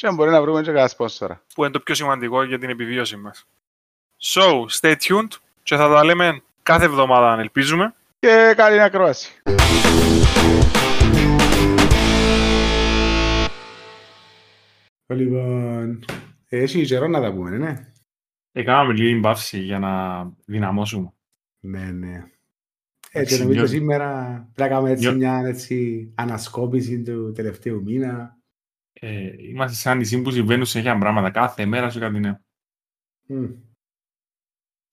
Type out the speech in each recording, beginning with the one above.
Και αν μπορεί να βρούμε και κανένα σπόνσορα. Που είναι το πιο σημαντικό για την επιβίωση μας. So, stay tuned και θα τα λέμε κάθε εβδομάδα αν ελπίζουμε. Και καλή ακρόαση. Λοιπόν, έχει καιρό να τα πούμε, ναι. Έκαναμε λίγη παύση για να δυναμώσουμε. Ναι, ναι. Έτσι, νομίζω σήμερα πρέπει να κάνουμε έτσι μια έτσι, ανασκόπηση του τελευταίου μήνα. Ε, είμαστε σαν νησί που συμβαίνουν σε πράγματα. Κάθε μέρα σου κάτι νέο. Mm.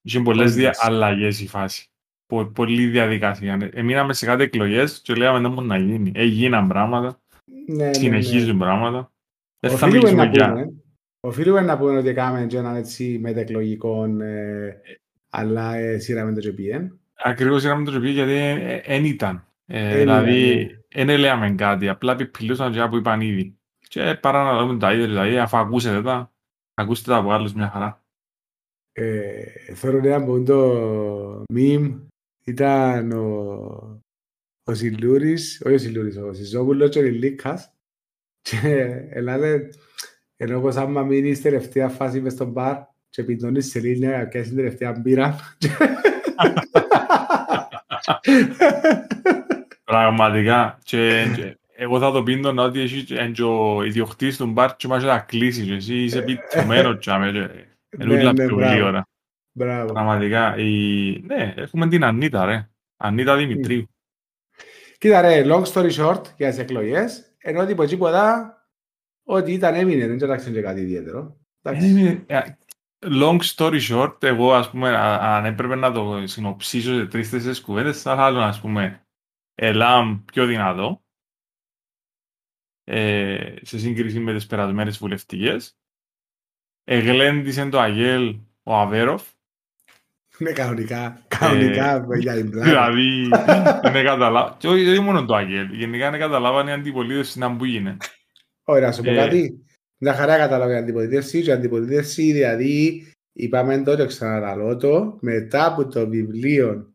Είχε πολλές δια... αλλαγές η φάση. Πο, πολλή διαδικασία. Εμείναμε σε κάτι εκλογές και λέγαμε δεν μπορεί να γίνει. Έγιναν πράγματα. Ναι, συνεχίζουν ναι, ναι. πράγματα. Δεν θα μιλήσουμε για... Οφείλουμε να πούμε ότι κάναμε και έναν έτσι μετακλογικό, ε, αλλά ε, σύραμε το GPN. Ακριβώς σύραμε το GPN γιατί δεν ήταν. Ε, δηλαδή, δεν ναι. λέμε κάτι, απλά επιπηλούσαν και που είπαν ήδη. Και παρά να δούμε τα ίδια, δηλαδή, αφού ακούσετε τα, ακούστε τα από άλλους μια χαρά. Ε, θέλω να πω το meme ήταν ο, ο Σιλούρης, όχι ο Σιλούρης, ο Σιζόπουλος και ο Λίλικας και ελάτε, ενώ πως άμα μείνεις τελευταία φάση μες στο μπαρ και πιτώνεις σε λίνια και την τελευταία μπύρα Πραγματικά και εγώ θα το πίνω να ότι εσύ και ο ιδιοκτήτης του μπαρ και μας θα κλείσεις εσύ είσαι πιτωμένος και είναι όλα πιο γλύωρα. Πραγματικά, ναι, έχουμε την Ανίτα ρε, Ανίτα Δημητρίου. Κοίτα ρε, long story short για τις εκλογές, ενώ ότι από τίποτα ότι ήταν έμεινε, δεν ξέρω και κάτι ιδιαίτερο. Long story short, εγώ ας πούμε, αν έπρεπε να το συνοψίσω σε τρεις-τέσσερις κουβέντες, θα άλλο ας πούμε Ελάμ πιο δυνατό, ε, σε σύγκριση με τις περασμένες βουλευτικές. Εγλέντησε το Αγέλ ο Αβέροφ. Ναι, κανονικά. Κανονικά, για την πλάτη. Δηλαδή, δεν καταλάβα. Και όχι μόνο το Αγέλ. Γενικά δεν καταλάβανε η αντιπολίτευση να που γίνει. Ωραία, να σου πω ε, κάτι. Μια χαρά κατάλαβε η αντιπολίτευση. Και η αντιπολίτευση, δηλαδή, είπαμε τότε ξαναλαλώ το, μετά από το βιβλίο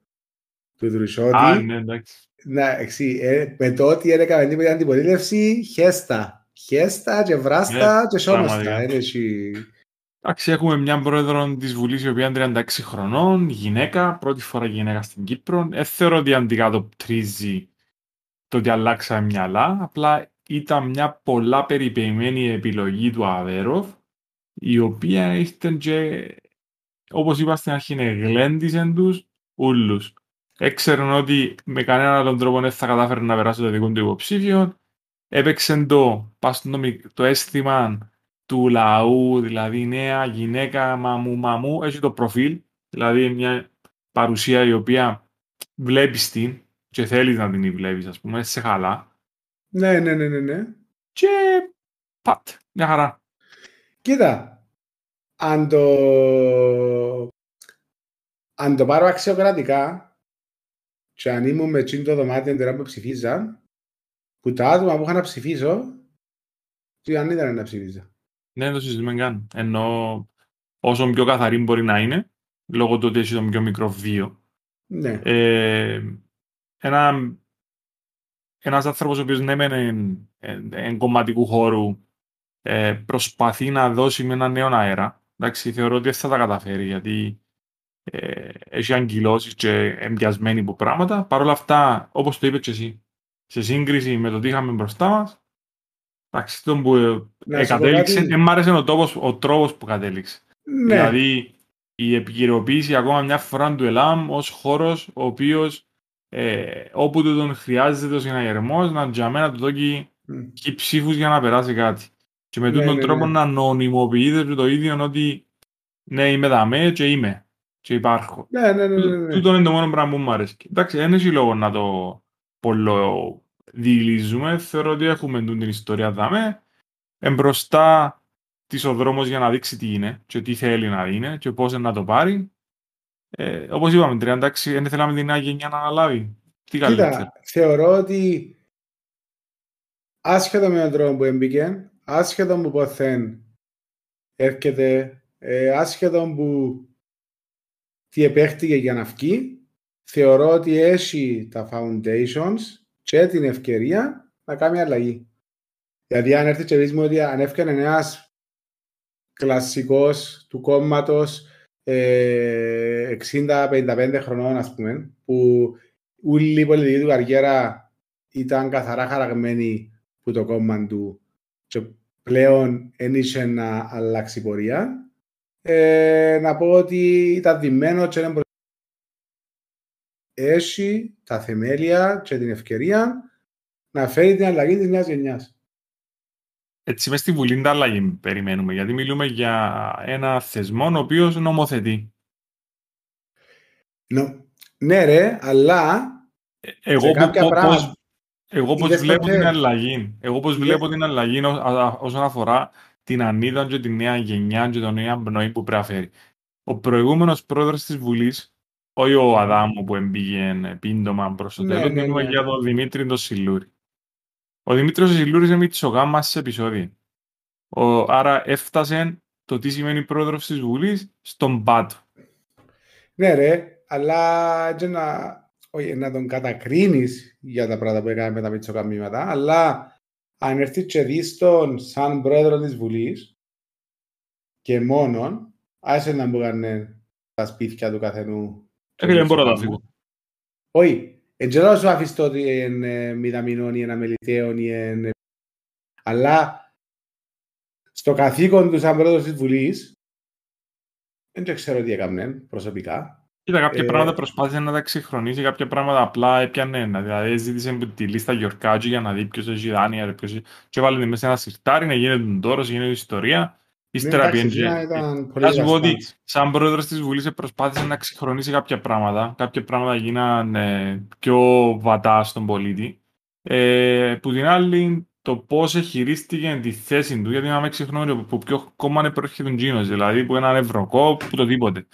του Δρουσότη. Α, ναι, εντάξει. Να, εξή, ε, με το ότι έκαμε την αντιπολίτευση, χέστα. Χέστα και βράστα yeah, και σώμαστα. Εντάξει, έχουμε μια πρόεδρο της Βουλής η οποία είναι 36 χρονών, γυναίκα, πρώτη φορά γυναίκα στην Κύπρο. Δεν θεωρώ ότι αντικατοπτρίζει το ότι αλλάξαμε μυαλά. Απλά ήταν μια πολλά περιποιημένη επιλογή του Αβέροφ, η οποία ήρθε και, όπως είπα στην αρχή, γλέντιζε τους ούλους. Έξεραν ότι με κανέναν άλλον τρόπο δεν θα κατάφερε να περάσει το δικό του υποψήφιο. Έπαιξε το, το, το αίσθημα του λαού, δηλαδή νέα γυναίκα μαμού μαμού, έχει το προφίλ, δηλαδή μια παρουσία η οποία βλέπεις την και θέλεις να την βλέπεις, ας πούμε, σε χαλά. Ναι, ναι, ναι, ναι, ναι. Και πατ, μια χαρά. Κοίτα, αν το, αν το πάρω αξιοκρατικά και αν ήμουν με τσιν το δωμάτιο τώρα που ψηφίζα, που τα άτομα που είχα να ψηφίσω, τι αν ήταν να ψηφίζω. Ναι, δεν το συζητούμε καν. Ενώ όσο πιο καθαρή μπορεί να είναι, λόγω του ότι έχει το πιο μικρό βίο. Ναι. Ε, ένα, ένας άνθρωπος ο οποίος ναι μεν εν κομματικού χώρου ε, προσπαθεί να δώσει με ένα νέο αέρα. Εντάξει, θεωρώ ότι δεν θα τα καταφέρει γιατί ε, έχει αγκυλώσει και εμπιασμένοι από πράγματα. Παρ' όλα αυτά, όπως το είπες και εσύ, σε σύγκριση με το τι είχαμε μπροστά μας, Εντάξει, τον που ε, κατέληξε, δεν μ' άρεσε ο, τόπος, ο τρόπος που κατέληξε. Ναι. Δηλαδή, η επικαιροποίηση ακόμα μια φορά του ΕΛΑΜ ως χώρος ο οποίος ε, όπου του τον χρειάζεται ο συναγερμός να τζαμένα του δώσει mm. και ψήφους για να περάσει κάτι. Και με ναι, τον ναι, τρόπο ναι. να νομιμοποιείται το ίδιο ότι ναι είμαι δαμέ και είμαι και υπάρχω. Ναι, ναι, ναι, ναι, ναι. Τούτο είναι το μόνο πράγμα που μου αρέσει. Εντάξει, δεν έχει λόγο να το πολλο διηλίζουμε. Θεωρώ ότι έχουμε την ιστορία δάμε. εμπροστά της ο δρόμος για να δείξει τι είναι και τι θέλει να είναι και πώς να το πάρει. Ε, όπως είπαμε, τρία, εντάξει, δεν θέλαμε την νέα γενιά να αναλάβει. Τι καλύτερα. Κοίτα, θεωρώ ότι άσχετο με τον τρόπο που έμπηκε, άσχετο που ποθέν έρχεται, ε, άσχετο που τι επέχτηκε για να βγει, θεωρώ ότι έχει τα foundations και την ευκαιρία να κάνει αλλαγή. Δηλαδή αν έρθει και πεις μου ότι αν έφτιανε ένας κλασσικός του κόμματος ε, 60-55 χρονών ας πούμε, που όλη η πολιτική του καριέρα ήταν καθαρά χαραγμένη που το κόμμα του και πλέον ένιξε να αλλάξει πορεία. Ε, να πω ότι ήταν δημένο και δεν έχει τα θεμέλια και την ευκαιρία να φέρει την αλλαγή της νέας γενιάς. Έτσι, μες στη Βουλή την αλλαγή περιμένουμε, γιατί μιλούμε για ένα θεσμό ο οποίος νομοθετεί. Νο, ναι ρε, αλλά ε, εγώ, πώς, πράγματα... εγώ πώς βλέπω την αλλαγή. Εγώ πώς βλέπω την αλλαγή όσον αφορά την ανίδα και τη νέα γενιά και τον νέα πνοή που πρέπει να φέρει. Ο προηγούμενος πρόεδρος της Βουλής, όχι ο Αδάμου που εμπήγε πίντομα προς το ναι, τέλος, ναι, ναι. για τον Δημήτρη τον Σιλούρη. Ο Δημήτρης Σιλούρης είναι μητσογάμμα σε επεισόδιο. Ο, άρα έφτασε το τι σημαίνει πρόεδρος της Βουλής στον πάτο. Ναι ρε, αλλά και να, όχι, να τον κατακρίνεις για τα πράγματα που έκανε με τα μητσοκαμμήματα, αλλά αν έρθει και δεις τον σαν πρόεδρο της Βουλής και μόνον, άσε να μπουν τα σπίτια του καθενού. Ε, δεν μπορώ να φύγω. Όχι, δεν ξέρω σου αφήσεις το ότι είναι μηδαμινών ή ένα μελιτέων ή είναι... Αλλά στο καθήκον του σαν πρόεδρος της Βουλής δεν ξέρω τι έκαμε προσωπικά. Κοίτα, κάποια ε... πράγματα προσπάθησε να τα εξυγχρονίσει, κάποια πράγματα απλά έπιανε. Δηλαδή, ζήτησε τη λίστα Γιορκάτζη για να δει ποιος έχει δάνεια, ποιος έχει. Και βάλε μέσα ένα σιρτάρι να γίνεται τον τόρος, γίνεται ιστορία. Ύστερα πιέντζε. Α σου πω ότι, σαν πρόεδρος της Βουλής, προσπάθησε να εξυγχρονίσει κάποια πράγματα. Κάποια πράγματα γίνανε πιο βατά στον πολίτη. Ε, που την άλλη, το πώς χειρίστηκε τη θέση του, γιατί να με ξεχνώ από ποιο κόμμα προέρχεται τον Τζίνος, δηλαδή που έναν ευρωκό, που το τίποτε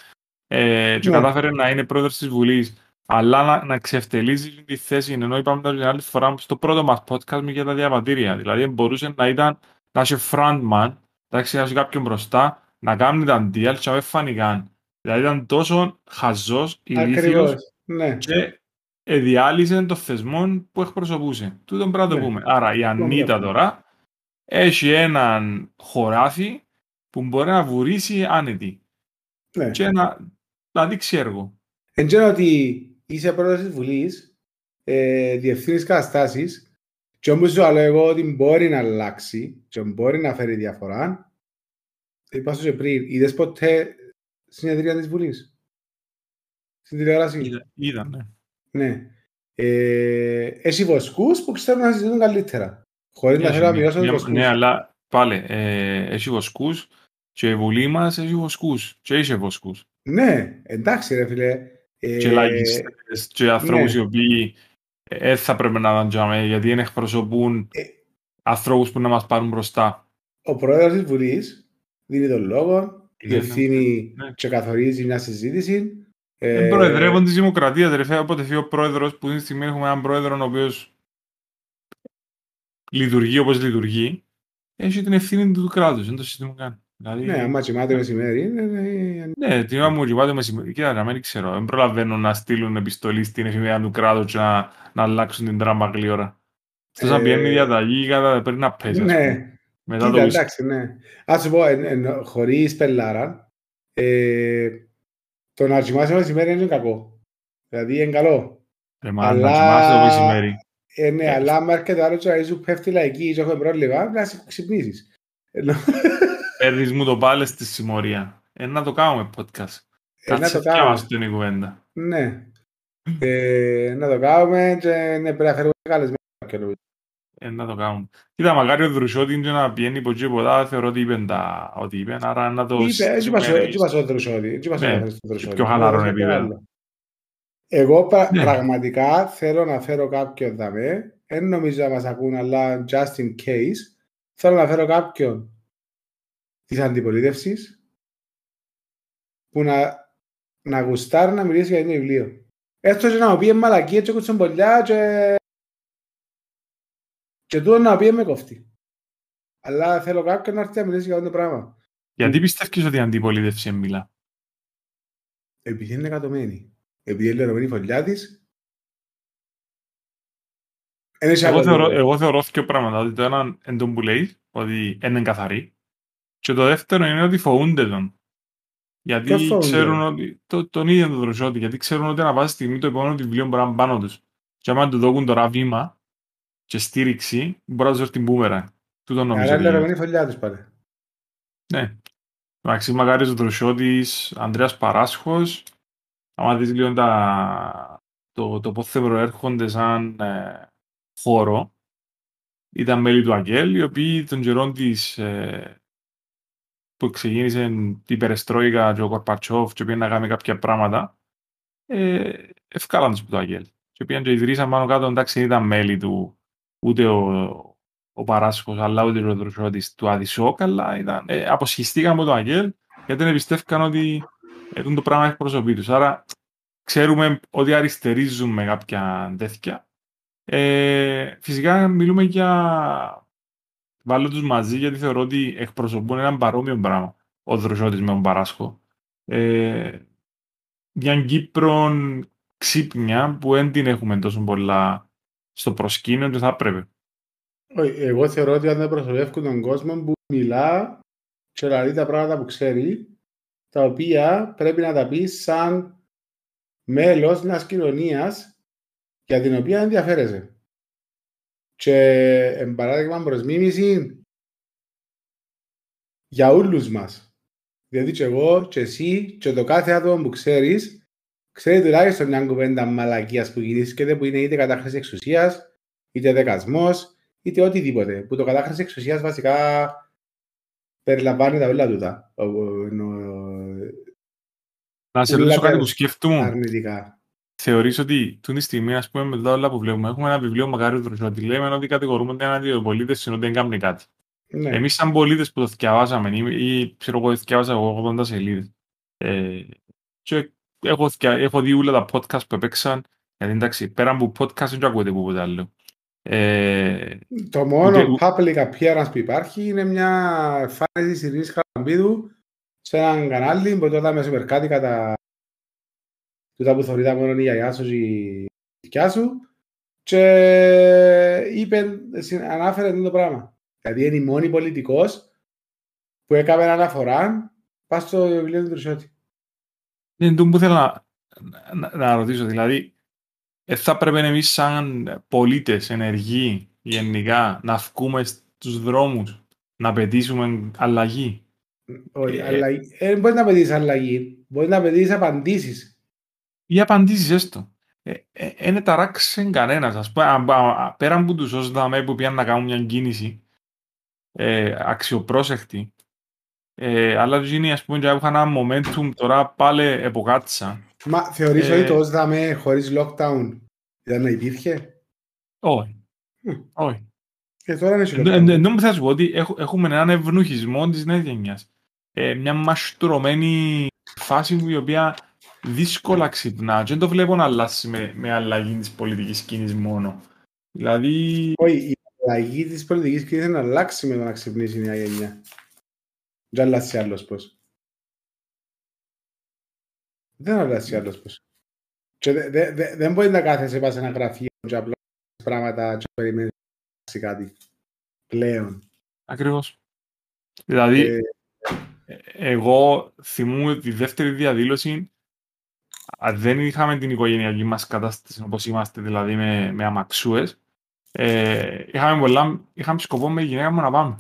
ε, και ναι. κατάφερε να είναι πρόεδρος της Βουλής, αλλά να, να ξεφτελίζει τη θέση, ενώ είπαμε την άλλη φορά στο πρώτο μας podcast για τα διαβατήρια. Δηλαδή μπορούσε να ήταν να είσαι frontman, εντάξει, να είσαι κάποιον μπροστά, να κάνει τα deal και να φάνει καν. Δηλαδή ήταν τόσο χαζός, ηλίθιος ναι. και διάλυσε το θεσμό που εκπροσωπούσε. Τούτον πρέπει να το ναι. πούμε. Άρα η Ανίτα τώρα έχει έναν χωράφι που μπορεί να βουρήσει άνετη. Ναι. Και να, να δείξει έργο. Εντζένω ότι είσαι πρόεδρος της Βουλής, ε, διευθύνεις καταστάσεις και όμως σου λέω εγώ ότι μπορεί να αλλάξει και μπορεί να φέρει διαφορά. Είπα σου και πριν, είδες ποτέ συνεδρία της Βουλής; Στην τηλεόραση; Είδα, είδα ναι. Ναι. Ε, έχει βοσκούς που ξέρουν να συζητούν καλύτερα. Χωρίς να θέλω να μειώσω τους βοσκούς. Ναι, αλλά πάλι, ε, έχει βοσκούς και η Βουλή μας έχει βοσκούς και είχε βοσκούς. Ναι, εντάξει ρε φίλε. Και λαγιστές και ανθρώπους ναι. οι οποίοι δεν θα πρέπει να ήταν γιατί δεν εκπροσωπούν ε, ανθρώπους που να μας πάρουν μπροστά. Ο πρόεδρος της Βουλής δίνει τον λόγο, διευθύνει ναι. και καθορίζει μια συζήτηση. Δεν ε, προεδρεύουν τη δημοκρατία, ρε όποτε φύγει ο πρόεδρος που την στιγμή έχουμε έναν πρόεδρο ο οποίος λειτουργεί όπως λειτουργεί, έχει την ευθύνη του κράτους, δεν το σύστημα κάνει. Δηλαδή... Ναι, άμα κοιμάται μεσημέρι. Ναι, ναι, ναι την ώρα μου κοιμάται μεσημέρι. Κοίτα, να μην ξέρω. Δεν προλαβαίνουν να στείλουν επιστολή στην εφημερίδα του κράτους και να, να αλλάξουν την τράμπα ώρα. Αυτό να πιένει διαταγή κατά πρέπει να πέσει. Ναι, Μετά Κοίτα, το εντάξει, ναι. Ας σου πω, χωρίς πελάρα, ε, το να κοιμάσαι μεσημέρι είναι κακό. Δηλαδή είναι καλό. Ε, μα, αλλά... να κοιμάσαι το μεσημέρι. Ε, ναι, αλλά άμα έρχεται άλλος και σου πέφτει λαϊκή και έχουμε πρόβλημα, να σε ξυπνήσεις. Παίρνεις μου το πάλι στη συμμορία. Ε, να το κάνουμε podcast. Ε, να το κάνουμε. την η κουβέντα. Ναι. ε, να το κάνουμε και ναι, πρέπει να φέρουμε καλεσμένο. Ε, να το κάνουμε. Κοίτα, μακάρι ο Δρουσιώτη και να πιένει από εκεί ποτά, θεωρώ ότι είπε τα, ότι είπε, άρα να το... Είπε, έτσι είπα ο Δρουσιώτη. Έτσι είπα ναι, Πιο χαλαρό επίπεδο. Εγώ ναι. πραγματικά θέλω να φέρω κάποιον δαμέ. Δεν νομίζω να μας ακούν, αλλά just in case θέλω να φέρω κάποιον της αντιπολίτευσης που να, να γουστάρει να μιλήσει για το βιβλίο. Έστω και να μου πει μαλακία και κουτσομπολιά και... και τούτο να πει με κόφτη. Αλλά θέλω κάποιον να έρθει να μιλήσει για αυτό το πράγμα. Γιατί πιστεύεις ότι η αντιπολίτευση μιλά; Επειδή είναι εκατομένη. Επειδή είναι λερωμένη η φωλιά της. Εν έχει Εγώ άλλο θεωρώ, λόγο. εγώ θεωρώ δύο πράγματα. Ότι το ένα είναι το που λέει, ότι είναι καθαρή. Και το δεύτερο είναι ότι φοβούνται τον. Ποιος Γιατί φοβούνται; ξέρουν ότι. Το, τον ίδιο τον δροσότη. Γιατί ξέρουν ότι ανά πάση στιγμή το επόμενο βιβλίο μπορεί να είναι πάνω τους. Και άμα του δώκουν τώρα βήμα και στήριξη, μπορεί να τους έρθει την μπούμερα. Τούτο νομίζω. Άρα είναι ότι- λερωμένη η φωλιά της πάλι. Ναι. Εντάξει, Μακάρης ο Δροσιώτης, Ανδρέας Παράσχος. Άμα δεις λίγο τα, το, το πώς έρχονται σαν ε, χώρο, ήταν μέλη του Αγγέλ, οι οποίοι τον καιρό της, ε, που ξεκίνησε την Περεστρόικα και ο Κορπατσόφ και πήγαν να κάνει κάποια πράγματα, ε, ευκάλαν τους από το Αγγέλ. Και πήγαν και ιδρύσαν πάνω κάτω, εντάξει, δεν ήταν μέλη του ούτε ο, ο Παράσχος, αλλά ούτε ο Δροσιώτης του Αδισόκ, αλλά ήταν, ε, αποσχιστήκαν από το Αγγέλ, γιατί δεν πιστεύκαν ότι ε, το πράγμα έχει προσωπή τους. Άρα, ξέρουμε ότι αριστερίζουμε κάποια τέτοια. Ε, φυσικά μιλούμε για βάλω τους μαζί γιατί θεωρώ ότι εκπροσωπούν έναν παρόμοιο πράγμα ο Δροσιώτης με τον Παράσχο. Ε, μια Κύπρο ξύπνια που δεν την έχουμε τόσο πολλά στο προσκήνιο και θα έπρεπε. Όχι, Εγώ θεωρώ ότι αν δεν προσωπεύουν τον κόσμο που μιλά και λέει τα πράγματα που ξέρει, τα οποία πρέπει να τα πει σαν μέλος μιας κοινωνίας για την οποία ενδιαφέρεσαι. Και εν παράδειγμα προς μίμηση για όλους μας. Δηλαδή και εγώ και εσύ και το κάθε άτομο που ξέρεις ξέρει τουλάχιστον μια κουβέντα μαλακίας που γυρίσκεται που είναι είτε κατάχρηση εξουσίας είτε δεκασμός είτε οτιδήποτε. Που το κατάχρηση εξουσίας βασικά περιλαμβάνει τα όλα τούτα. Ο- ο- ενώ- Να σε Ούλα ρωτήσω κάτι τα- που σκέφτομαι. αρνητικά. Θεωρείς ότι τούτη τη στιγμή, ας πούμε, με τα όλα που βλέπουμε, έχουμε ένα βιβλίο Μακάριου Δροσιώτη. Λέμε ότι κατηγορούμε την αντιπολίτευση ότι δεν κάνουν κάτι. Ναι. Εμείς σαν πολίτες που το θυκιαβάσαμε ή, ή ξέρω εγώ, θυκιάβασα εγώ 80 σελίδες. Ε, και έχω, θυκια- έχω δει όλα τα podcast που έπαιξαν, γιατί εντάξει, πέρα από podcast δεν ακούγεται τίποτα άλλο. Ε, Το μόνο Ούτε- public appearance που υπάρχει είναι μια εμφάνιση της Ειρήνης Χαραμπίδου σε έναν κανάλι που τότε με σουπερκάτικα τα τούτα που θωρεί τα μόνο η γιαγιά σου και η δικιά σου και είπε, συ- ανάφερε το πράγμα. Δηλαδή είναι η μόνη πολιτικός που έκαμε αναφορά πας στο βιβλίο του Τρουσιώτη. είναι το που θέλω να, να, να ρωτήσω. Δηλαδή, ε, θα πρέπει εμείς σαν πολίτες, ενεργοί, γενικά, να βγούμε στους δρόμους, να πετήσουμε αλλαγή; Όχι, Ε, αλλά δεν μπορείς να πετύχεις αλλαγή, μπορείς να πετύχεις απαντήσεις. Ή απαντήσεις έστω. Ε, ε, είναι ταράξει κανένας. Ας πούμε, α- α- α- πέραν από τους όσους δαμε που πήγαν να κάνουν μια κίνηση ε, αξιοπρόσεκτη, ε, αλλά τους γίνει, ας πούμε, και είχαν ένα momentum, τώρα πάλι εποκάτσα. Μα θεωρείς Ε, ότι το ΩΣΔΑΜΕ χωρίς lockdown ήταν να υπήρχε; Όχι. Μμ. Όχι. Και τώρα είναι σε Εν- εν- lockdown. Ενώ που θα σου πω ότι έχ- έχουμε έναν ευνουχισμό της νέας γενιάς. Ε, μια μαστρωμένη φάση που η οποία δύσκολα ξυπνά. Και δεν το βλέπω να αλλάξει με, με αλλαγή της πολιτικής σκηνής μόνο. Δηλαδή, Όχι, η αλλαγή της πολιτικής κρίσης να αλλάξει με το να ξυπνήσει η νέα γενιά. Δεν αλλάξει άλλος πώς. Δεν αλλάξει άλλος πώς. Και δε- δε- δε- δεν μπορεί να κάθεσαι πας σε ένα γραφείο και απλά κάνεις πράγματα και περιμένεις να αλλάξει κάτι. Πλέον. ακριβώς. Δηλαδή, Ε, Ε, Εγώ θυμούμαι τη δεύτερη διαδήλωση αν δεν είχαμε την οικογενειακή μας κατάσταση όπως είμαστε δηλαδή με, με αμαξούες. Ε, είχαμε, πολλά, είχαμε σκοπό με η γυναίκα μου να πάμε.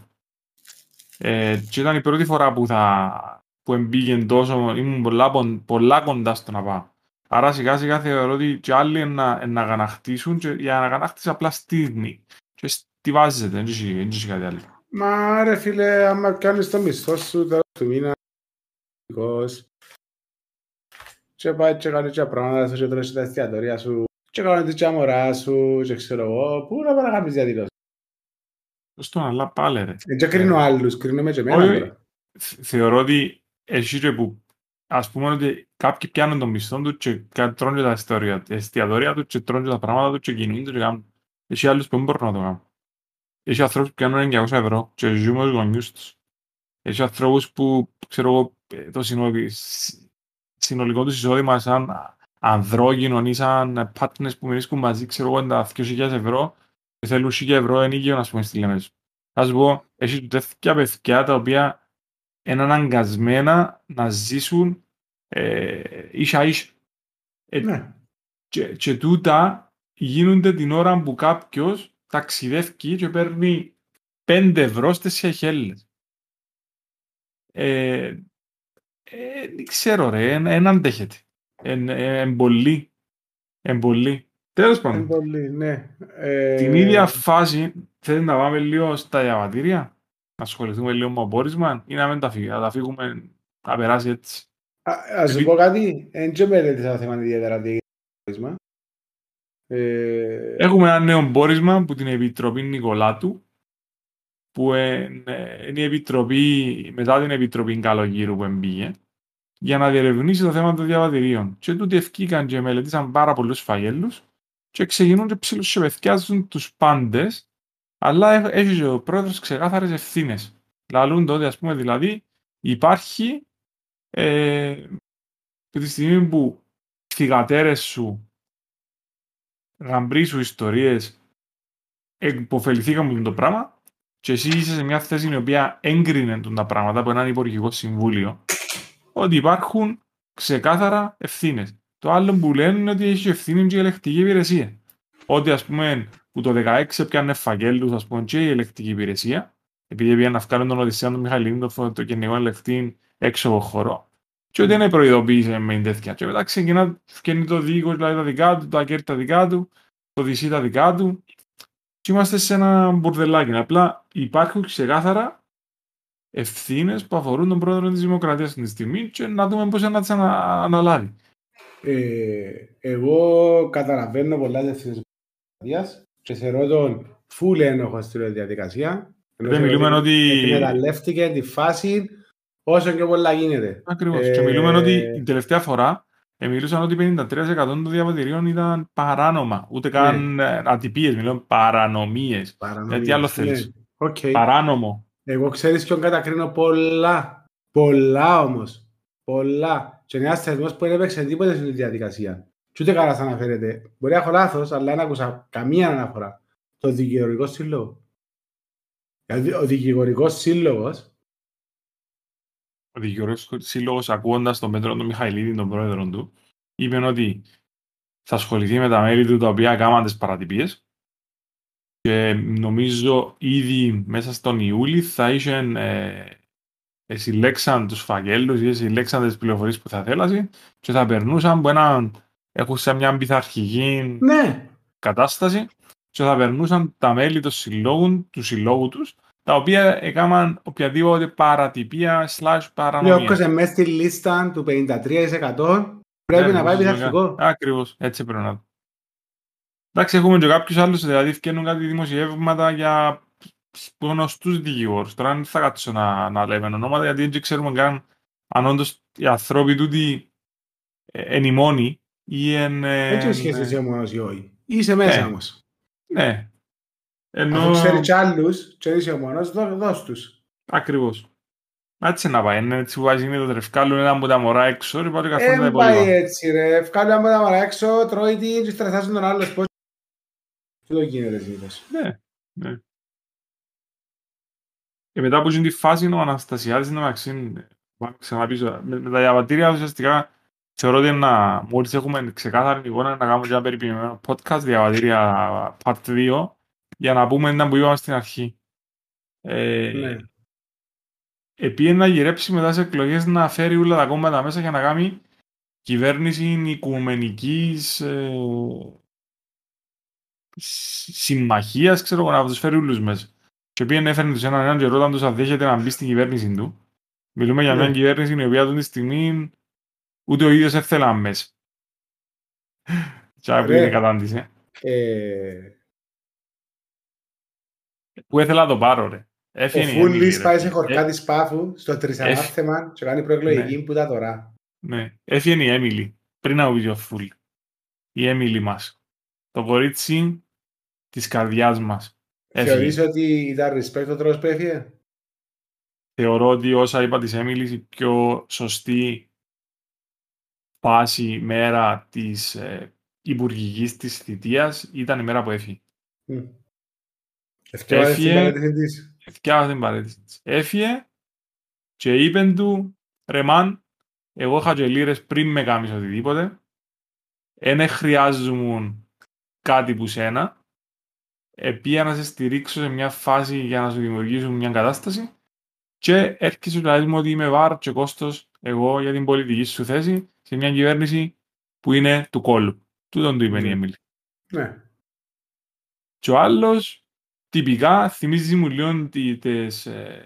Ε, και ήταν η πρώτη φορά που, θα, που εμπήγε τόσο ήμουν πολλά, πον- πολλά κοντά στο να πάω. Άρα σιγά σιγά θεωρώ ότι και άλλοι να, να αγανακτήσουν και η αναγανάκτηση απλά στήρνει και στιβάζεται, δεν έχει- δεν έχει κάτι άλλο. Μα ρε φίλε, άμα κάνεις το μισθό σου τέλος του μήνα, δικός, και πάει και κάνει και πράγματα σου και τρώσει τα εστιατόρια σου και κάνει τις και αμορά σου και ξέρω εγώ, πού να πάει να κάνεις διαδηλώσεις. Στον αλλά πάλι ρε. Δεν κρίνω άλλους, κρίνω με και εμένα Όχι. τώρα. Θε- Θεωρώ ότι εσύ και που ας πούμε ότι κάποιοι πιάνουν τον μισθό του και κα- τρώνε τα εστιατόρια- εστιατόρια του και τρώνε τα πράγματα του και κινούνται και κάνουν. Έχει άλλους που δεν μπορούν να το κάνουν. Έχει ανθρώπους που πιάνουν 900 ευρώ και ζουν με τους γονιούς τους. Έχει ανθρώπους που, ξέρω εγώ, ε, το συνολ- συ- συνολικό τους εισόδημα σαν ανδρόγυνων ή σαν partners που μυρίσκουν μαζί, ξέρω εγώ, τα 2.000 ευρώ και θέλουν 1.000 ευρώ ενίκιο, ας πούμε, στη Λεμέζο. Θα σου πω, έχει τέτοια παιδιά τα οποία είναι αναγκασμένα να ζήσουν ε, ίσα ίσα. Ε, Ναι. και, και τούτα γίνονται την ώρα που κάποιος ταξιδεύει και παίρνει 5 ευρώ στις Σεχέλες. Ε, ε, δεν ξέρω ρε, δεν αντέχεται. Εν, ε, εν πολύ. Εν πολύ. Τέλος Είναι πάντων, πολύ, ναι. Ε, την ίδια φάση θέλετε να πάμε λίγο στα διαβατήρια, να ασχοληθούμε λίγο με το πόρισμα ή να μην τα φύγουμε, να τα φύγουμε να περάσει έτσι. Α- Ας σου Επί- πω κάτι, δεν και μελέτησα το θέμα ιδιαίτερα τι πόρισμα. Ε, Έχουμε ένα νέο πόρισμα από την Επιτροπή Νικολάτου, που είναι είναι η Επιτροπή, μετά την Επιτροπή Καλογύρου που εμπήγε, για να διερευνήσει το θέμα των διαβατηρίων. Και τούτοι ευκήκαν και μελετήσαν πάρα πολλούς φαγέλους και ξεκινούν και ψιλοσεπεθιάζουν τους πάντες, αλλά έχ- έχει και ο πρόεδρος ξεκάθαρες ευθύνες. Λαλούν τότε, ας πούμε, δηλαδή, υπάρχει ε, από τη στιγμή που οι θυγατέρες σου γαμπρί σου ιστορίες υποφεληθήκαμε με το πράγμα και εσύ είσαι σε μια θέση η οποία έγκρινε τον τα πράγματα από έναν υπουργικό συμβούλιο ότι υπάρχουν ξεκάθαρα ευθύνες. Το άλλο που λένε είναι ότι έχει ευθύνη και η ελεκτική υπηρεσία. Ότι ας πούμε που το 16 πιάνε φαγγέλου, ας πούμε, και η ελεκτική υπηρεσία, επειδή πήγαν να βγάλουν τον Οδυσσέα τον Μιχαηλίνο, το, το γενικό ελεκτή έξω από χώρο. Και ότι δεν προειδοποίησε με τέτοια. Και μετά ξεκινά, φτιάχνει το δίκος, δηλαδή τα δικά του, τα κέρδη τα δικά του, το δυσί τα δικά του. Και είμαστε σε ένα μπουρδελάκι. Απλά υπάρχουν ξεκάθαρα ευθύνες που αφορούν τον πρόεδρο της Δημοκρατίας αυτή τη στιγμή και να δούμε πώς να τις ανα, αναλάβει. ε, εγώ καταλαβαίνω πολλά τις ευθύνες της διαδικασίας και θεωρώ τον φουλ ένοχο στη διαδικασία. Ενώ Δεν θεωρώ μιλούμε ότι. εκμεταλλεύτηκε τη φάση όσο και πολλά γίνεται. Ακριβώς. Ε, Και μιλούμε ότι την τελευταία φορά ε, μιλούσαν ότι 53% των διαβατηρίων ήταν παράνομα. Ούτε καν ε, ατυπίε, μιλάμε παρανομίες. Παρανομίες, τι άλλο ναι. θέλεις; Οκ. Παράνομο. Εγώ ξέρεις ποιον κατακρίνω πολλά. Πολλά όμως. Πολλά. Και είναι ένας θεσμός που δεν έπαιξε τίποτε στην διαδικασία. Και ούτε καλά θα αναφέρεται. Μπορεί να έχω λάθος, αλλά δεν άκουσα καμία αναφορά. Το δικηγορικό σύλλογο. Δηλαδή, ο δικηγορικός σύλλογος Ο δικηγορικός σύλλογος ακούοντας τον Πέτρο τον Μιχαηλίδη, τον πρόεδρο του, είπε ότι θα ασχοληθεί με τα μέλη του τα οποία έκαναν τις παρατυπίες. Και νομίζω ήδη μέσα στον Ιούλη θα είχε ε, συλλέξαν τους φαγγέλους ή συλλέξαν τις πληροφορίες που θα θέλασαν και θα περνούσαν από έναν έχουν σε μια πειθαρχική Ναι, κατάσταση και θα περνούσαν τα μέλη των συλλόγων, του συλλόγου τους τα οποία έκαναν οποιαδήποτε παρατυπία slash και παρανομία. όποιος είναι μέσα στη λίστα του 53% πρέπει να πάει πειθαρχικό. Ακριβώς, έτσι πρέπει να το. Εντάξει, έχουμε και κάποιους άλλους, δηλαδή φτιάχνουν κάτι δημοσιεύματα για γνωστούς δικηγόρους. Τώρα δεν θα κάτσω να, να λέμε ονόματα, γιατί δεν ξέρουμε καν αν όντως οι άνθρωποι τούτοι ε, είναι οι μόνοι ή εν. ε, Έτσι σχέση εσύ μόνος ή όχι. Είσαι μέσα Ναι. όμως. Ναι. Ενώ. Αφού ξέρει κι άλλους και είσαι ο μόνος, δώ- δώσ' τους. Ακριβώς. Έτσι να πάει. Είναι έτσι που βάζει είναι το τρεφκάλου ένα από τα μωρά έξω και πάλι καθόλου τα Δεν πάει υπόλοιπα. έτσι ρε. Βγάλει άμα τα μαρά έξω, τρώει την και στρασάζει τον άλλο σπότι. Τι το γίνεται συνήθως. Ναι, ναι. Και μετά από την φάση ο Αναστασιάδης είναι μεταξύ, πάμε ξανά πίσω, με, με τα διαβατήρια ουσιαστικά θεωρώ ότι να, μόλις έχουμε ξεκάθαρη εικόνα να κάνουμε και ένα περιποιημένο podcast διαβατήρια part 2 για να πούμε ένα που είπαμε στην αρχή. Ε, Ναι. Επίε να γυρέψει μετά σε εκλογές να φέρει όλα τα κόμματα μέσα για να κάνει κυβέρνηση οικουμενικής ε, συ- συμμαχίας, ξέρω εγώ, να τους φέρει όλους μέσα. Και πήγαινε έφερνε τους έναν έναν και ρώταν τους αν δέχεται να μπει στην κυβέρνηση του. Μιλούμε για μια Ναι. κυβέρνηση η οποία αυτή τη στιγμή ούτε ο ίδιος έθελε μέσα. Και που Ρε. είναι κατάντησε. Ε, Που ήθελα να το πάρω, ρε. Ο Έφυγε η Έμιλι, Φούλης ρε. πάει σε Ε, χορκά της Πάφου, στο τρισανάθεμα και κάνει προεκλογική που τα τώρα. Ναι, έφυγε η Έμιλι. Πριν να πει ο Φούλ. Η Έμιλι μας. Το κορίτσι της καρδιάς μας. Έφυγε. Θεωρείς ότι ήταν respect ο τρόπος που έφυγε; Θεωρώ ότι όσα είπα της Έμιλης, η πιο σωστή φάση, μέρα της ε, υπουργικής της θητείας ήταν η μέρα που έφυγε. Μμ. Εθιάβασες την Έφυγε. παρέτηση της. Φτιάχνω την παρέτηση της. Έφυγε και είπε του, ρε μαν, εγώ είχα και λίρες πριν με κάνεις οτιδήποτε. Δεν χρειάζομαι κάτι που σένα. Επία να σε στηρίξω σε μια φάση για να σου δημιουργήσω μια κατάσταση και έρχεσαι να λες μου ότι είμαι βάρ και κόστος εγώ για την πολιτική σου θέση σε μια κυβέρνηση που είναι του κόλλου. Τούτον του είπε η Ναι. Εμίλη. Ναι. Και ο άλλος, τυπικά, θυμίζεις μου λίγο τι- τις ε,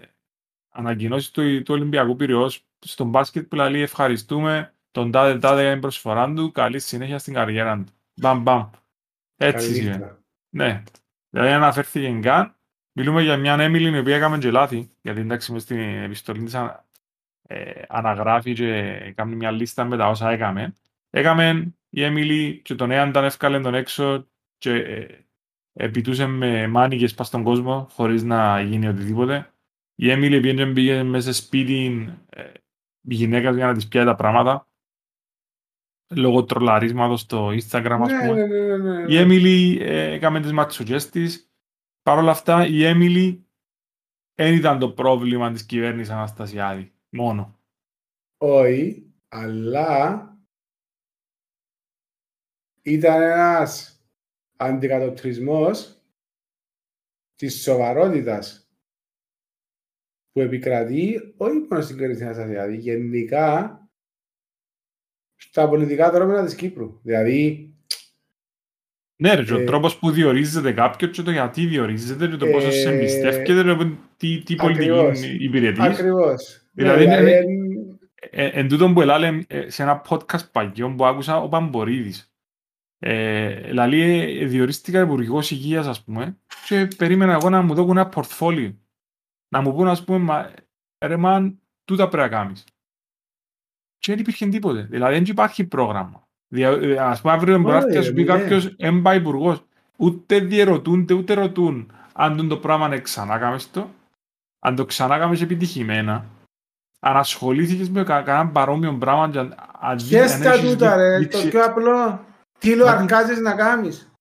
ανακοινώσεις του, του Ολυμπιακού Πυραιός στον μπάσκετ που λέει ευχαριστούμε τον τάδε τάδε για την προσφορά του, καλή συνέχεια στην καριέρα του. Μπαμ μπαμ. Έτσι Καλή σημαίνει. νύχτα. Ναι. Δηλαδή αναφέρθηκε καν. Μιλούμε για μια Έμιλη η οποία έκαμε και λάθη, γιατί εντάξει μες στην επιστολή της ανα- ε, αναγράφει και κάνει μια λίστα με τα όσα έκαμε. Έκαμε η Έμιλη και τον Έανταν έφκαλε τον έξω και ε, επιτούσε με μάνικες πας στον κόσμο χωρίς να γίνει οτιδήποτε. Η Έμιλη πήγε, πήγε μέσα σε σπίτι ε, γυναίκας για να της πιάει τα πράγματα λόγω τρολαρίσματος στο Instagram ας Ναι, πούμε. ναι, ναι, ναι, ναι. Η Έμιλι ε, έκαμε τις ματσουτζές της. Παρ' όλα αυτά, η Έμιλι δεν ήταν το πρόβλημα της κυβέρνησης Αναστασιάδη. Μόνο. Όχι, αλλά ήταν ένας αντικατοπτρισμός της σοβαρότητας που επικρατεί όχι μόνο στην κυβέρνηση της Αναστασιάδη, γενικά στα πολιτικά δρόμενα της Κύπρου. Δηλαδή, Ναι, ρε, και ο Ε, τρόπος που διορίζεται κάποιος και το γιατί διορίζεται και το πόσος Ε, σε εμπιστεύεται και το τι, τι πολιτική ακριβώς. υπηρετείς. ακριβώς. Δηλαδή, Ναι, είναι- εν- Ε, εν τούτον που έλαλε ε, σε ένα podcast παγιό που άκουσα ο Παμπορίδης. Ε, λαλεί, ε, διορίστηκα υπουργός υγείας, ας πούμε, και περίμενα εγώ να μου δώσουν ένα πορτφόλιο. Να μου πούν, ας πούμε, μα, ρε μαν, τούτα πρέπει να κάνεις. Και δεν υπήρχε τίποτε. Δηλαδή, δεν υπάρχει πρόγραμμα. Δια, ε, ας πούμε, αύριο μπορεί να έρθει και να σου πει ναι. κάποιος, «Εν πάει υπουργός». Ούτε διερωτούνται, ούτε ρωτούν αν τον το πράγμα είναι ξανά κάμες το, αν το ξανά κάμες επιτυχημένα, αν ασχολήθηκες με κα- κανένα παρόμοιο πράγμα και αν, αν, Ποιες αν τα έχεις τούτα δει- ρε, δείξει- το πιο απλό. Τι λοαρκάζεις να κάνεις;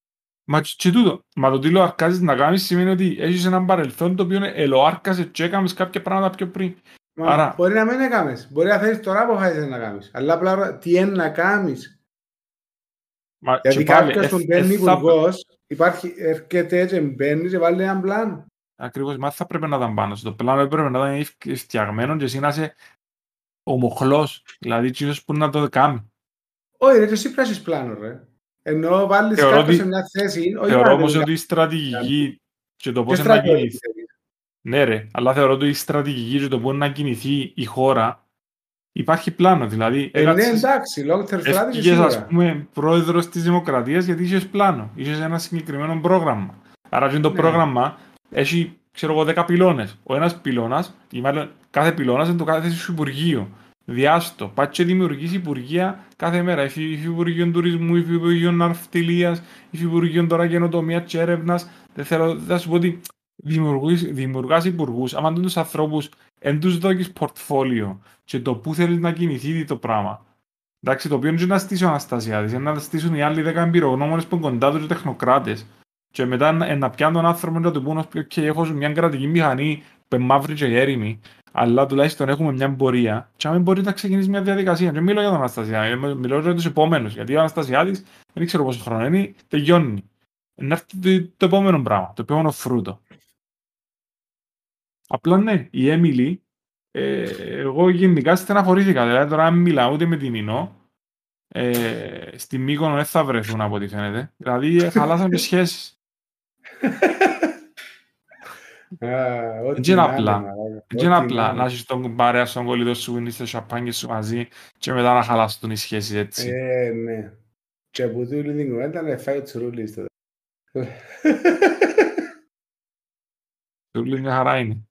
Μα και- και τούτο, μα το τι λοαρκάζεις να κάνεις σημαίνει ότι έχεις έναν παρελθόν το οποίο ελοάρκασε και έκαμες κάποια πράγματα πιο πριν. Μα Άρα- Μπορεί να μην έκαμες. Μπορεί να θέλεις τώρα που θέλεις να κάνεις. Αλλά απλά ρω- τι είναι να κάνεις. Μα, Γιατί και πάλι, κάποιος ε, τον ε, παίρνει θα- υπουργός, υπάρχει, έρχεται και μπαίνεις και βάλει έναν πλάνο. Ακριβώς, μα θα πρέπει να ήταν πάνω σου. Το πλάνο έπρεπε να ήταν ευ- φτιαγμένος και εσύ να είσαι ο μοχλός, δηλαδή εκείνος που να το κάνει. Όχι ρε, και εσύ πρέπει να έχεις πλάνο ρε. Ενώ βάλεις Θεωρώ κάποιον ότι- σε μια θέση, όχι Θεωρώ να όμως δεν ότι η στρατηγική και το και πώς να στρατιώτης κινηθεί. θέλεις. Ναι ρε, αλλά θεωρώ ότι η στρατηγική και το πώς να κινηθεί η χώρα υπάρχει πλάνο. Δηλαδή, Ε, ναι, έκατσες- εντάξει, long term strategy Έφυγες, ας σίγουρα. πούμε, πρόεδρος της Δημοκρατίας γιατί είχες πλάνο. Είχες ένα συγκεκριμένο πρόγραμμα. Άρα και το Ναι. πρόγραμμα έχει, ξέρω εγώ, 10 πυλώνες. Ο ένας πυλώνας, ή μάλλον κάθε πυλώνας είναι το κάθε σου υπουργείο. Διάστο. Πάει και δημιουργείς υπουργεία κάθε μέρα. Υφη- Υφυπουργείο Τουρισμού, Υφυπουργείο Ναυτιλίας, Υφυπουργείο τώρα καινοτομίας και έρευνας. Δεν θέλω, θα σου πω ότι δημιουργείς, δημιουργάς υπουργούς. Άμα τους ανθρώπους εν τους δώσεις πορτφόλιο και το πού θέλεις να κινηθεί το πράγμα. Εντάξει, το οποίο είναι να στήσει ο Αναστασιάδης, είναι να στήσουν οι άλλοι δέκα εμπειρογνώμονες που είναι κοντά τους και τεχνοκράτες. Και μετά να, να πιάνουν τον άνθρωπο να του πούν ότι okay, έχω μια κρατική μηχανή που είναι μαύρη και έρημη, αλλά τουλάχιστον έχουμε μια πορεία και αν μπορεί να ξεκινήσει μια διαδικασία. Και μιλώ για τον Αναστασιάδη, μιλώ- μιλώ για τους επόμενους, γιατί ο Αναστασιάδης δεν ξέρω πόσο χρόνο είναι, τελειώνει. Να έρθει το, το επόμενο πράγμα, το επόμενο φρούτο. Απλά ναι, η Έμιλι, ε, εγώ γενικά στεναχωρήθηκα. Δηλαδή τώρα αν μιλάω ούτε με την Ινώ, ε, στη Μύκονο δεν θα βρεθούν από ό,τι φαίνεται. Δηλαδή ε, χαλάσαν και σχέσεις. Α, ό,τι Δεν είναι να είναι, απλά. Μαλάκα. Δεν είναι Ό,τι απλά να να είναι. έχεις τον παρέα στον κολλητό σου, είναι στο σαπάνι σου μαζί και μετά να χαλάσουν οι σχέσεις έτσι. Ε, ναι. Και που τούτη την κουβέντα να φάει ο τσουρούλης τότε. Τούλη μια χαρά είναι.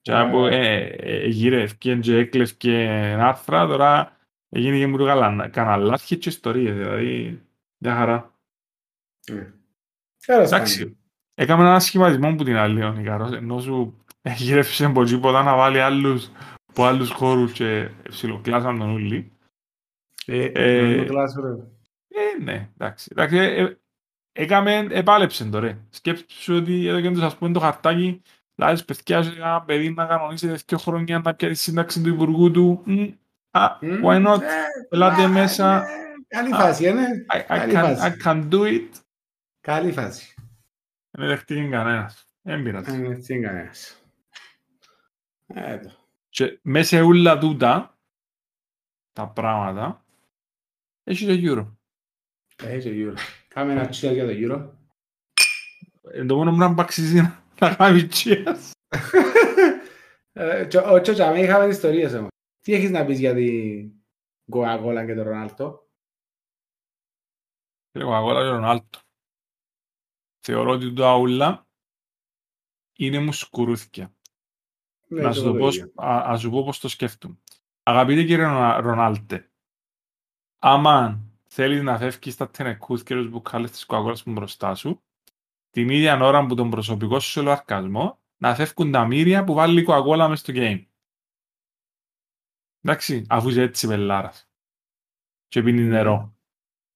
Και Ε. από ε, ε, γύρευκε και έκλευκε άρθρα, τώρα έγινε και μου το καναλάθια και ιστορίες, δηλαδή μια χαρά. Ε. Τέλος Εντάξει, πάντων. έκαμε ένα σχηματισμό που την άλλη ο Νικαρός, ενώ σου γύρευσε από τίποτα να βάλει άλλους από άλλους χώρους και ψιλοκλάσαν τον ούλοι. Ε, Ε, νομίζω κλάσου, ρε. Ε, ναι, εντάξει. εντάξει ε, ε, έκαμε, επάλεψε το ρε. Σκέψου ότι εδώ και ας πούμε το χαρτάκι, δηλαδή παιδιά σε ένα παιδί να κανονίσει δύο χρόνια να πιάσει τη σύνταξη του υπουργού του. Μ, α, Μμ, why not, ε, ελάτε α, μέσα. ναι, Καλή Α, φάση, ε, ναι. I, I, καλή can, φάση. I can do it. Καλή φάση. Δεν δεχτήκε κανένας. Δεν πειράζει. Ε, Τι είναι κανένας. Ε, το. Και μέσα σε όλα τούτα τα πράγματα έχει το Euro. Έχει το Euro. Κάμε ένα cheer για το Euro. Εν το μόνο πράγμα που αξίζει να- να κάνει cheers. Ε, και- Ο Τσότσα, με είχαμε ιστορίες όμως. Τι έχεις να πεις για την Coca-Cola και τον Ρονάλτο; Φίλε Coca-Cola και Ρονάλτο. Θεωρώ ότι τα ούλα είναι μουσκουρούθια. Ναι, να, και σου εγώ το το πω, ίδιο. α, ας σου πω πώς το σκέφτομαι. Αγαπητέ κύριε Ρονα- Ρονάλτε, άμα θέλεις να φεύγεις στα τενεκούς και τους μπουκάλες της Coca-Cola που μπροστά σου, την ίδια ώρα που τον προσωπικό σου λογαριασμό, να φεύγουν τα μύρια που βάλει η Coca-Cola μες στο game. Εντάξει, αφού είσαι έτσι πελάρας. Και πίνεις νερό.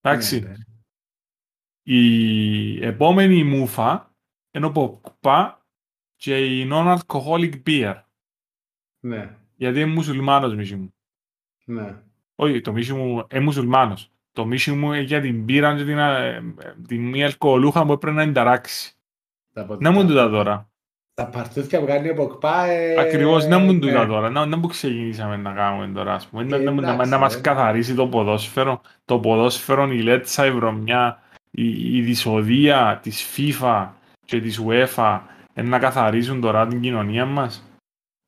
Εντάξει. Ναι, ναι. Η επόμενη μούφα είναι ο Ποκπά και η non-alcoholic beer. Ναι, Γιατί είναι μουσουλμάνος μίση μου. ναι. Όχι, το μίση μου είναι μουσουλμάνος. Το μίση μου είναι για την μπύρα και την, ε, ε, την μη αλκοολούχα που έπρεπε να ενταράξει. Τα πο- Να μου τα- τούτα τώρα. Τα παρτούθια που κάνει ο Ποκπά... ε, Ακριβώς, να μου τούτα ναι. τώρα. Να, να που ξεκινήσαμε να κάνουμε τώρα, ας πούμε. Να, Ε, να, να, εντάξει, να μας ε. καθαρίσει το ποδόσφαιρο. Το ποδόσφαιρο, η λέτσα, η βρωμιά, η, η δυσοδεία της FIFA και της UEFA ε, να καθαρίσουν τώρα την κοινωνία μας.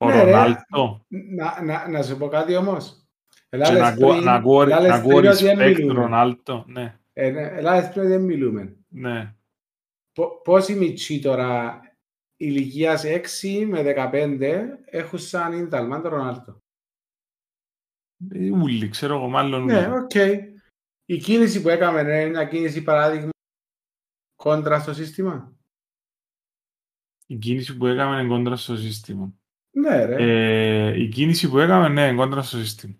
Ο Ναι, ρε. Ρονάλτο. Να, να, να σου πω κάτι όμως. Και Ελάλες να ακούω- πριν- να ακούω ελάλες να ακούω πριν ότι δεν respect μιλούμε. Ρονάλτο. Ναι, Ε, ναι, ελάλες πριν ότι δεν μιλούμε. ναι. Πο- Πόσοι μιτσιοί τώρα ηλικίας 6 με 15 έχουν σαν ίνδαλμα τον Ρονάλτο. Ε, Ούλοι, ξέρω εγώ, μάλλον Ναι, ούλοι. οκ. Η κίνηση που έκαμε ναι, είναι μια κίνηση παράδειγμα κόντρα στο σύστημα. Η κίνηση που έκαμε είναι κόντρα στο σύστημα. Ναι, ρε. Ε, η κίνηση που έκαμε, ναι, είναι κόντρα στο σύστημα.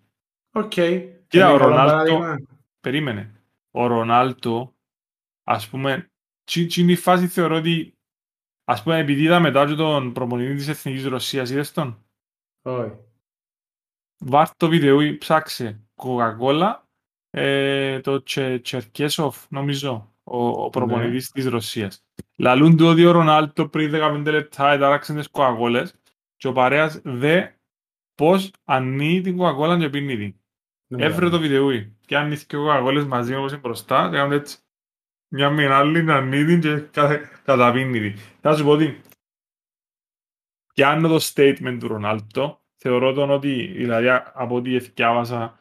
Οκ. Κοίτα, Είναι ο καλό Ρονάλτο- παράδειγμα. Περίμενε. Ο Ρονάλτο, ας πούμε, τσι, τσι είναι η φάση θεωρώ ότι, ας πούμε, επειδή είδα μετά και τον προπονητή της Εθνικής Ρωσίας, είδες τον, Όχι. βάρ' το βίντεο ή ψάξε Coca-Cola, ε, το Τσε, Τσερκέσοφ, νομίζω, ο, ο προπονητής της Ρωσίας. Λαλούν του ότι ο Ρονάλτο πριν 15 λεπτά ετάραξε τις Coca-Colas και ο παρέας δε πώς ανοίγει την Coca-Cola και πίνει την. Δεν Έβρε το μπορώ. βίντεο και αν και ο Coca-Colas μαζί όπως είναι μπροστά και κάνουν έτσι μια με την άλλη να ανοίγει την και κάθε- καταπίνει την. Θα σου πω ότι πιάνω το statement του Ρονάλτο θεωρώ τον ότι δηλαδή από ό,τι εθιάβασα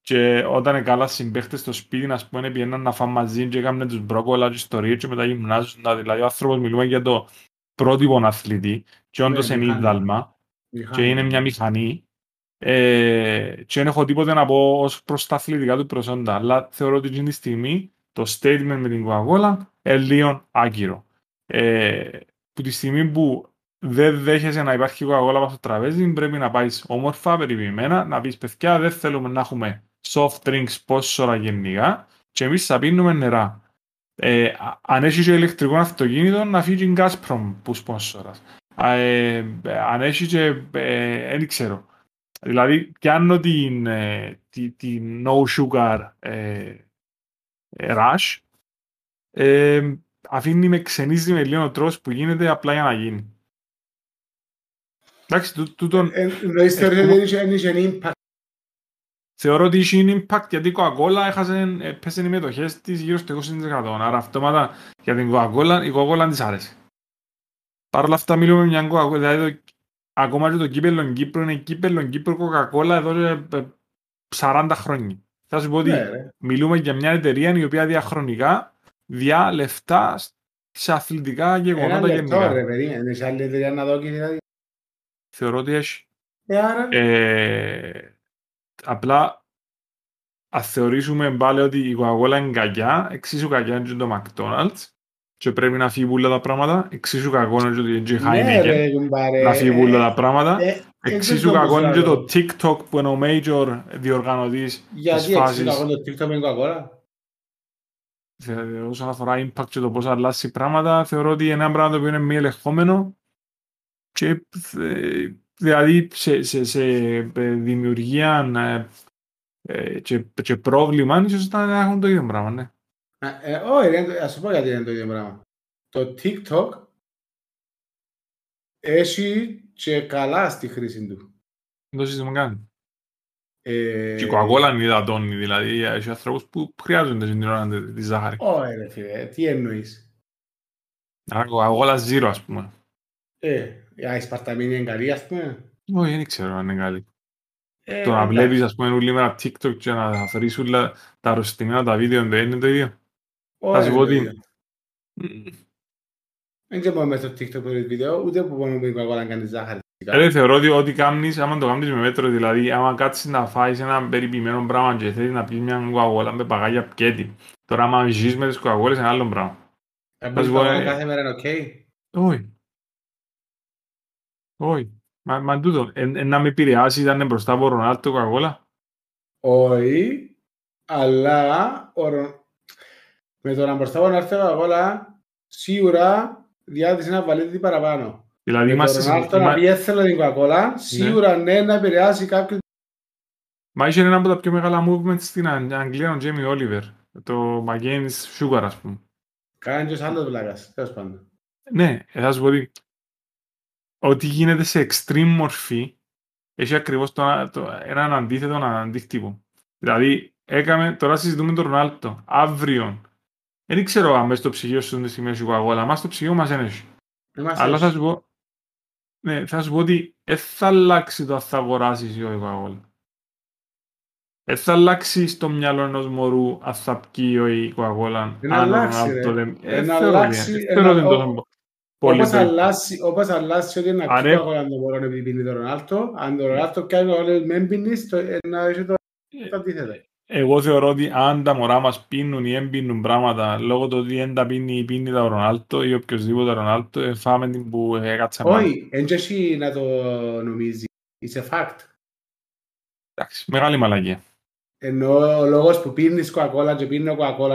και όταν έκαλα συμπαίχτες στο σπίτι να πούμε πήγαιναν να φάμε μαζί και έκαναν τους μπρόκολα και ιστορίες και μετά γυμνάζονταν δηλαδή ο άνθρωπος μιλούμε για το πρότυπο αθλητή και όντως Ναι, είναι μηχανή. ίδαλμα Μηχανή. και είναι μια μηχανή ε, και δεν έχω τίποτε να πω ως προς τα αθλητικά του προσόντα αλλά θεωρώ ότι εκείνη τη στιγμή το statement με την Coca-Cola είναι λίγο άκυρο ε, που τη στιγμή που δεν δέχεσαι να υπάρχει Coca-Cola πάνω στο τραπέζι πρέπει να πάεις όμορφα, περιποιημένα να πεις παιδιά δεν θέλουμε να έχουμε soft drinks πόσορα γενικά και εμείς θα πίνουμε νερά ε, α- αν έχεις και ηλεκτρικό αυτοκίνητο να φύγει η Gazprom που σπόνσορας ε, ε, αν έχεις και ε, δεν ξέρω Δηλαδή, πιάνω την, ε, τη, την no sugar ε, ε, rush, ε, αφήνει με ξενίζει με λίγο ο τρόπος που γίνεται απλά για να γίνει. Εντάξει, τού- τούτον Ε, Εννοείς θεωρείς ότι είχε- δεν είχε impact. Θεωρώ ότι είχε impact γιατί η Coca-Cola έχασε, ε, πέσε οι μετοχές της γύρω στο 20%. Άρα αυτόματα για την Coca-Cola, η Coca-Cola της άρεσε. Παρ' όλα αυτά μιλούμε μια Coca-Cola, δηλαδή το, ακόμα και το κύπελλο Κύπρο είναι κύπελλο Κύπρο Coca-Cola εδώ και ε, 40 χρόνια. Θα σου πω ότι Ναι, ρε. μιλούμε για μια εταιρεία η οποία διαχρονικά διά λεφτά σε αθλητικά Ένα γεγονότα λεπτό γενικά. ρε περίμενε, έχει άλλη εταιρεία να δω και δηλαδή. Θεωρώ ότι έχει. Ε, άρα, Ε, απλά, αν θεωρήσουμε πάλι ότι η Coca-Cola είναι κακιά, εξίσου κακιά είναι και το McDonald's και πρέπει να φύγει πολλά τα πράγματα, εξίσου κακό είναι και ότι είναι και η ναι Heineken ρε κουμπάρε. να φύγει πολλά τα πράγματα, Ε, ε, εξίσου δεν κακό είναι και το το TikTok που είναι ο major διοργανωτής της Γιατί εξής φάσης κακό το TikTok με Coca-Cola; ε, όσον αφορά impact και το πώς αλλάζει πράγματα, θεωρώ ότι είναι ένα πράγμα το οποίο είναι μη ελεγχόμενο και ε, δηλαδή σε, σε, σε ε, δημιουργία ε, ε, και, και πρόβλημα ίσως να έχουν το ίδιο πράγμα, ναι. Α, ε, Όχι, ρε, ας σου πω γιατί είναι το ίδιο πράγμα. Το TikTok έχει και καλά στη χρήση του. Δεν το σύστημα κάνει. Ε, Και η Coca-Cola είναι υδατώνει, δηλαδή έχει ανθρώπους που χρειάζονται στην ώρα τη- τη ζάχαρη. Όχι ρε φίλε, τι εννοείς. Άρα Coca-Cola zero ας πούμε. Ε, η Σπαρταμίνη είναι καλή ας πούμε. Όχι, δεν ξέρω αν είναι καλή. Ε, Το να εντάξει. βλέπεις ας πούμε όλη μέρα TikTok και να βρεις όλα τα αρρωστημένα τα βίντεο δεν είναι το ίδιο. Όχι, θα σου ρε, πω ότι- παιδιά. Δεν ξέρω μόνο μέσα στο TikTok που είναι βίντεο, ούτε που μόνο με η Coca-Cola να κάνεις ζάχαρη. Ε, θεωρώ ότι ό,τι κάνεις, άμα το κάνεις με μέτρο, δηλαδή άμα κάτσεις να φάεις ένα περιποιημένο πράγμα και θέλεις να πιεις μια Coca-Cola με παγάκια πιε τη. Τώρα άμα ζεις με τις Coca-Cola είναι άλλο πράγμα. Αν Θα σου μπορείς πω, να ε, κάθε μέρα είναι οκ. Όχι. Όχι. Μα, μα τούτο, εν, εν να με επηρεάσει ήταν μπροστά από Ρονάλτο Coca-Cola. Όχι, αλλά ο Ρο- με το να μπροστά να έρθει η Coca-Cola, σίγουρα διάθεση να βάλει τι παραπάνω. Δηλαδή Με το είμαστε... Ρονάλτο να Μα, πει έθελα την Coca-Cola, σίγουρα ναι, να επηρεάσει κάποιον. μα είχε ένα από τα πιο μεγάλα movements στην Αγ- Αγγλία, ο Τζέμι Όλιβερ. Το Against Sugar, ας πούμε. Κάνει και άλλος βλάκας, τέλος πάντων. Ναι, ε, θα σου πω ότι ό,τι γίνεται σε extreme μορφή έχει ακριβώς το, το, έναν αντίθετο αντίκτυπο. Δηλαδή, έκαμε, τώρα συζητούμε τον Ρονάλτο. Αύριο, δεν ξέρω αν μέσα στο ψυγείο σου είναι στη μέση Coca-Cola, αλλά στο ψυγείο μας δεν έχει. Είμαστε Αλλά θα έτσι. σου πω, ναι, θα σου πω ότι δεν θα αλλάξει το αν θα αγοράσεις ή όχι Coca-Cola. Δεν θα αλλάξει στο μυαλό ενός μωρού αν θα πιει ή όχι η Coca-Cola. Εν αν ο αλλάξει, Ρονάλτο ρε. δεν- Εν Ε, θεωρώ ότι- αλλάξει, Όπως περίπου. αλλάσει, όπως αλλάσει ότι είναι Άρα- να πιει Coca-Cola το μωρό επειδή πίνει το Ρονάλτο, αν το Ρονάλτο κάνει Coca-Cola με πίνεις, το- ε, να έχει το το αντίθετο. Εγώ θεωρώ ότι αν τα μωρά μας πίνουν ή δεν πίνουν πράγματα λόγω του ότι δεν τα πίνει ή πίνει τα Ρονάλτο ή οποιοσδήποτε Ρονάλτο, ε, φάμε την που έκατσα πάνω. Όχι, δεν έχει να το νομίζεις. It's a fact. Εντάξει, μεγάλη μαλακία. Ενώ ο λόγος που πίνεις Coca-Cola και πίνει Coca-Cola,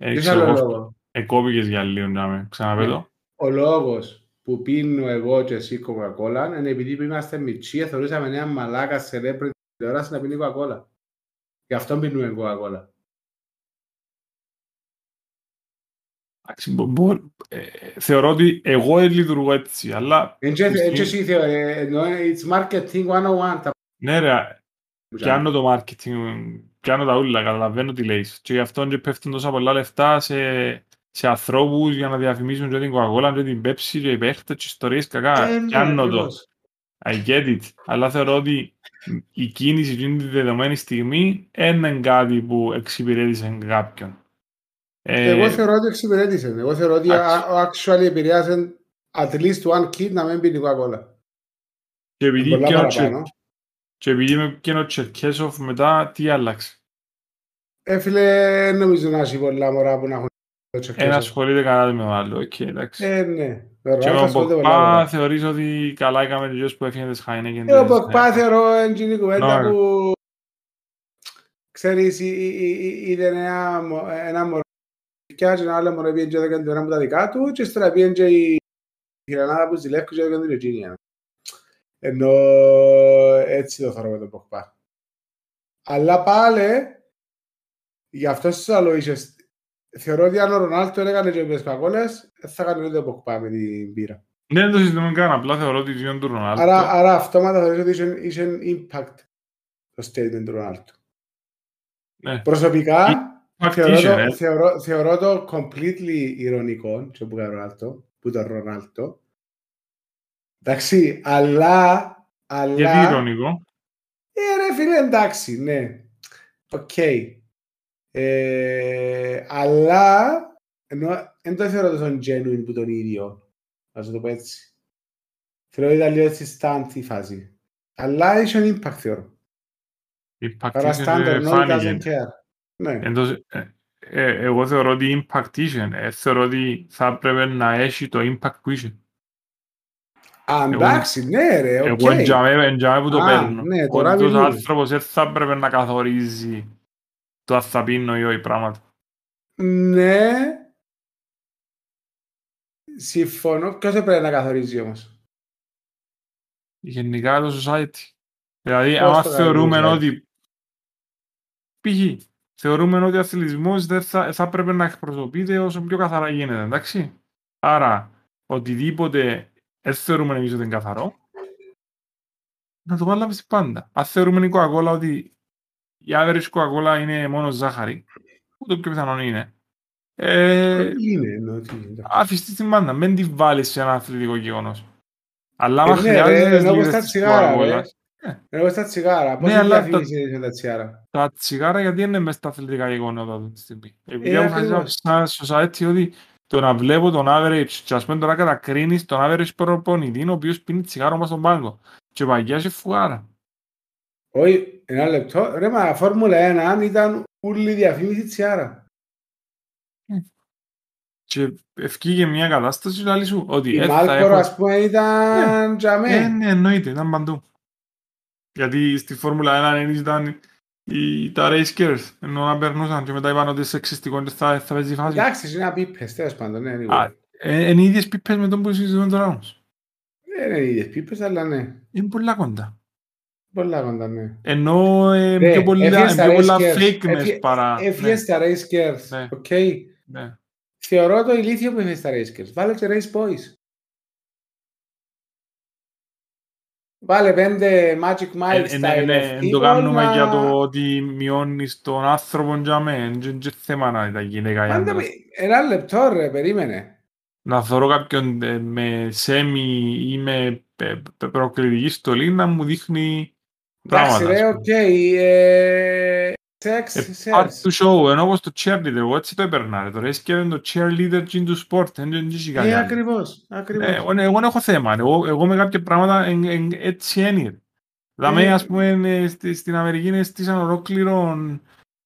Ε, ποιος ξέρω άλλο εγώ, λόγο. εκόπηκες για λίγο, να με ξαναπέτω. Ο λόγος που πίνω εγώ και εσύ Coca-Cola είναι επειδή που είμαστε μητσί, θεωρούσαμε ένα μαλάκα σε ρέπρε τηλεόραση να πίνει Coca-Cola. Γι' αυτό πίνουμε Coca-Cola. Εντάξει, μπο- μπο- ε, θεωρώ ότι εγώ δεν λειτουργώ έτσι, αλλά Εν και Ισχύει. εν και εσύ θεω- ε, εννοώ, it's marketing 101. τα ναι ρε, που πιάνω το marketing, πιάνω τα ούλα, καταλαβαίνω τι λέεις. Και γι' αυτό και πέφτουν τόσα πολλά λεφτά σε, σε ανθρώπους για να διαφημίσουν και την Coca-Cola και την Pepsi και οι παίχτες και ιστορίες κακά. Ε, ναι, Πιάνω το. ακριβώς. I get it. Αλλά θεωρώ ότι η κίνηση εκείνη τη δεδομένη στιγμή είναι κάτι που εξυπηρέτησε κάποιον. Ε, Εγώ θεωρώ ότι εξυπηρέτησε. Εγώ θεωρώ ότι Εντάξει. α- actually επηρεάσε at least one kid να μην πίνει Coca-Cola. και επειδή Πολλά πιάνω παραπάνω. Τσερ- και επειδή με πιάνω Τσερκέσοφ μετά, τι άλλαξε; Ε, φίλε, δεν νομίζω να έχει πολλά μωρά που να έχουν το Ένα τσεκέσο. ασχολείται καλά με το άλλο. Οκ, εντάξει. Ε, ναι. και Βέβαια, ο ασχολείται πολλά Ποκπά μωρά. θεωρείς ότι καλά έκαμε και που έφυγε τις Heineken. Ε, ο τις- Ποκπά θεωρώ είναι η κουβέντα Ναι. που ξέρεις, εί- εί- εί- είδε ένα μω- ένα μωρό και ένα άλλο μωρό πήγαινε και έκανε το ένα από τα δικά του και ύστερα πήγαινε και η η γρανάδα που ζηλεύει και έκανε την Virginia. Ενώ έτσι το θεωρώ με τον Ποκπά. Αλλά πάλι, γι' αυτό σας άλλο είσαι, θεωρώ ότι αν ο Ρονάλτο έκανε και με Κοκόλες, θα έκανε ούτε ο Ποκπά με την πύρα. Ναι, δεν το συζητούμε καν. Απλά θεωρώ ότι η ζώνη του Ρονάλτο. Άρα, άρα αυτόματα θεωρείς ότι είχε, είχε impact το statement του Ρονάλτο. Ναι. Προσωπικά, Impact θεωρώ, είχε, το, ρε. θεωρώ, θεωρώ το completely ηρωνικό, και που κάνει ο Ρονάλτο, που τον Ρονάλτο. Εντάξει, αλλά, αλλά... Γιατί ειρωνικό; Ε, ρε φίλε, εντάξει, ναι. Οκ. Ε, αλλά ενώ δεν το θεωρώ τόσο genuine που τον ίδιο. Να σου το πω έτσι. Θεωρώ ότι ήταν λίγο έτσι stunt η φάση. Αλλά έχει ένα impact θεωρώ. Impact Άρα είχε standard, και no, it doesn't φάνηκε. care. Ναι. Εντός, ε, ε, εγώ θεωρώ ότι impact είχε. Ε, θεωρώ ότι θα έπρεπε να έχει το impact που είχε. Α, εντάξει, ναι ρε, οκ. Εγώ εν τζιαμέ εν τζιαμέ που το Α, παίρνω. ναι, τώρα Ότι ο μιλούμε. άνθρωπος δεν θα έπρεπε να καθορίζει το αν θα πίνω ή όχι πράγματα. Ναι. Συμφωνώ. Ποιος έπρεπε να καθορίζει όμως; Γενικά το society. Δηλαδή, Πώς άμα το θεωρούμε καθορίζει, ότι π.χ. θεωρούμε ότι ο αθλητισμός δεν θα, θα έπρεπε να εκπροσωπείται όσο πιο καθαρά γίνεται, εντάξει. Άρα, οτιδήποτε δεν θεωρούμε εμείς ότι είναι καθαρό, να το βάλουμε στην πάντα. Αν θεωρούμε η Coca-Cola ότι η average Coca-Cola είναι μόνο ζάχαρη, που το πιο πιθανό είναι, ε, Είναι, εννοώ ότι είναι. αφιστεί στην πάντα. Μην τη βάλεις σε ένα αθλητικό γεγονός. Αλλά Ε, άμα ναι, χρειάζεται ρε, τις ενώ λίγες στα της τσιγάρα, Coca-Cola, ρε. Εγώ στα τσιγάρα. Πώς Ναι, είναι αλλά διαφήμιση με τα τσιγάρα; τα τσιγάρα γιατί είναι μέσα στα αθλητικά γεγονότα αυτή τη στιγμή; Επειδή Ε, αποφασίσα ακριβώς. σαν society ότι το να βλέπω τον average και ας πούμε τώρα κατακρίνεις τον average προπονητή ο οποίος πίνει τσιγάρο μας στον πάγκο και παγιάζει φουγάρα. Όχι, ένα λεπτό. Ρε, μα Φόρμουλα 1 ήταν όλη διαφήμιση τσιγάρα. Και ευκήγε μια κατάσταση και λέει σου ότι Η ε, θα Μάλπορο, έχω... ας πούμε, ήταν Ε, τζαμέ. ναι, εννοείται, ήταν παντού. Γιατί στη Φόρμουλα 1 ήταν οι, τα race cares, ενώ να περνούσαν και μετά είπαν ότι είναι σεξιστικό και θα, θα παίζει φάση. Εντάξει, είναι απίπες, τέλος πάντων, ναι, anyway. Α, ε, είναι οι ίδιες πίπες με τον που συζητούμε τώρα όμως. Δεν είναι οι ίδιες πίπες, αλλά ναι. Είναι πολλά κοντά. Πολλά κοντά, ναι. Ενώ ε, Ρε, πιο πολλά, έφυγε ε, στα πιο πολλά race cares. fakeness Έφυγε- παρά... Έφυγε στα race cares, Ναι. οκ. ναι, ναι. Θεωρώ το ηλίθιο που έφυγε στα race cares. Βάλε και race boys. Βάλε πέντε Magic Ε, Mike ε, ναι, style ναι, of εν το people κάνουμε να- για το ότι μειώνεις τον άνθρωπο για μένα. Δεν είναι θέμα να είναι γυναίκα ή Πάντα άντρας. με- Ένα λεπτό ρε, περίμενε. Να θωρώ κάποιον ε, με semi ή με πε- πε- προκλητική στολή να μου δείχνει Εντάξει πράγματα. ρε, ας οκ. Πούμε. ε, Sex Ε, Part sells. του show, ενώ όπως το cheerleader, εγώ έτσι το έπαιρνα. ρε. Το race girl είναι το cheerleader και είναι του sport, δεν είναι και κάτι Ε, άλλο. ακριβώς. Ναι, ακριβώς. εγώ, εγώ δεν έχω θέμα. Εγώ, εγώ με κάποια πράγματα εν, εν, έτσι είναι. Δηλαδή, Ε, ας πούμε, ε, στη- στην Αμερική είναι στήσαν ολόκληρο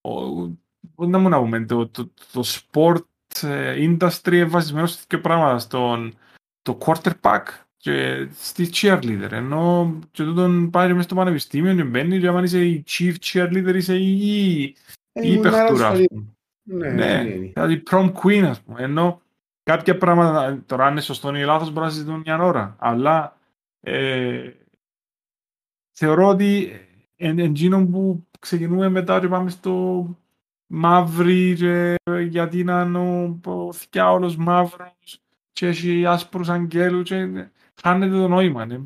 ο- πώς να μου να πούμε, το, το, το sport ε, industry είναι βασισμένο σε τέτοια πράγματα, στον το quarterback και στη cheerleader. Ενώ και τούτον πάει μέσα στο πανεπιστήμιο και μπαίνει και άμα είσαι η chief cheerleader είσαι η, η, Ε, η ήμουν παιχτούρα, ας ασχολή- πούμε. Ναι, Ναι, είναι, είναι. δηλαδή prom queen, ας πούμε. Ενώ κάποια πράγματα, τώρα αν είναι σωστό ή λάθος, μπορεί να συζητούν μια ώρα. Αλλά ε, θεωρώ ότι εν, εκείνο που ξεκινούμε μετά και πάμε στο μαύρη και γιατί να είναι ο, ο θκιάολος μαύρος και έχει άσπρους αγγέλους και χάνεται το νόημα. Δεν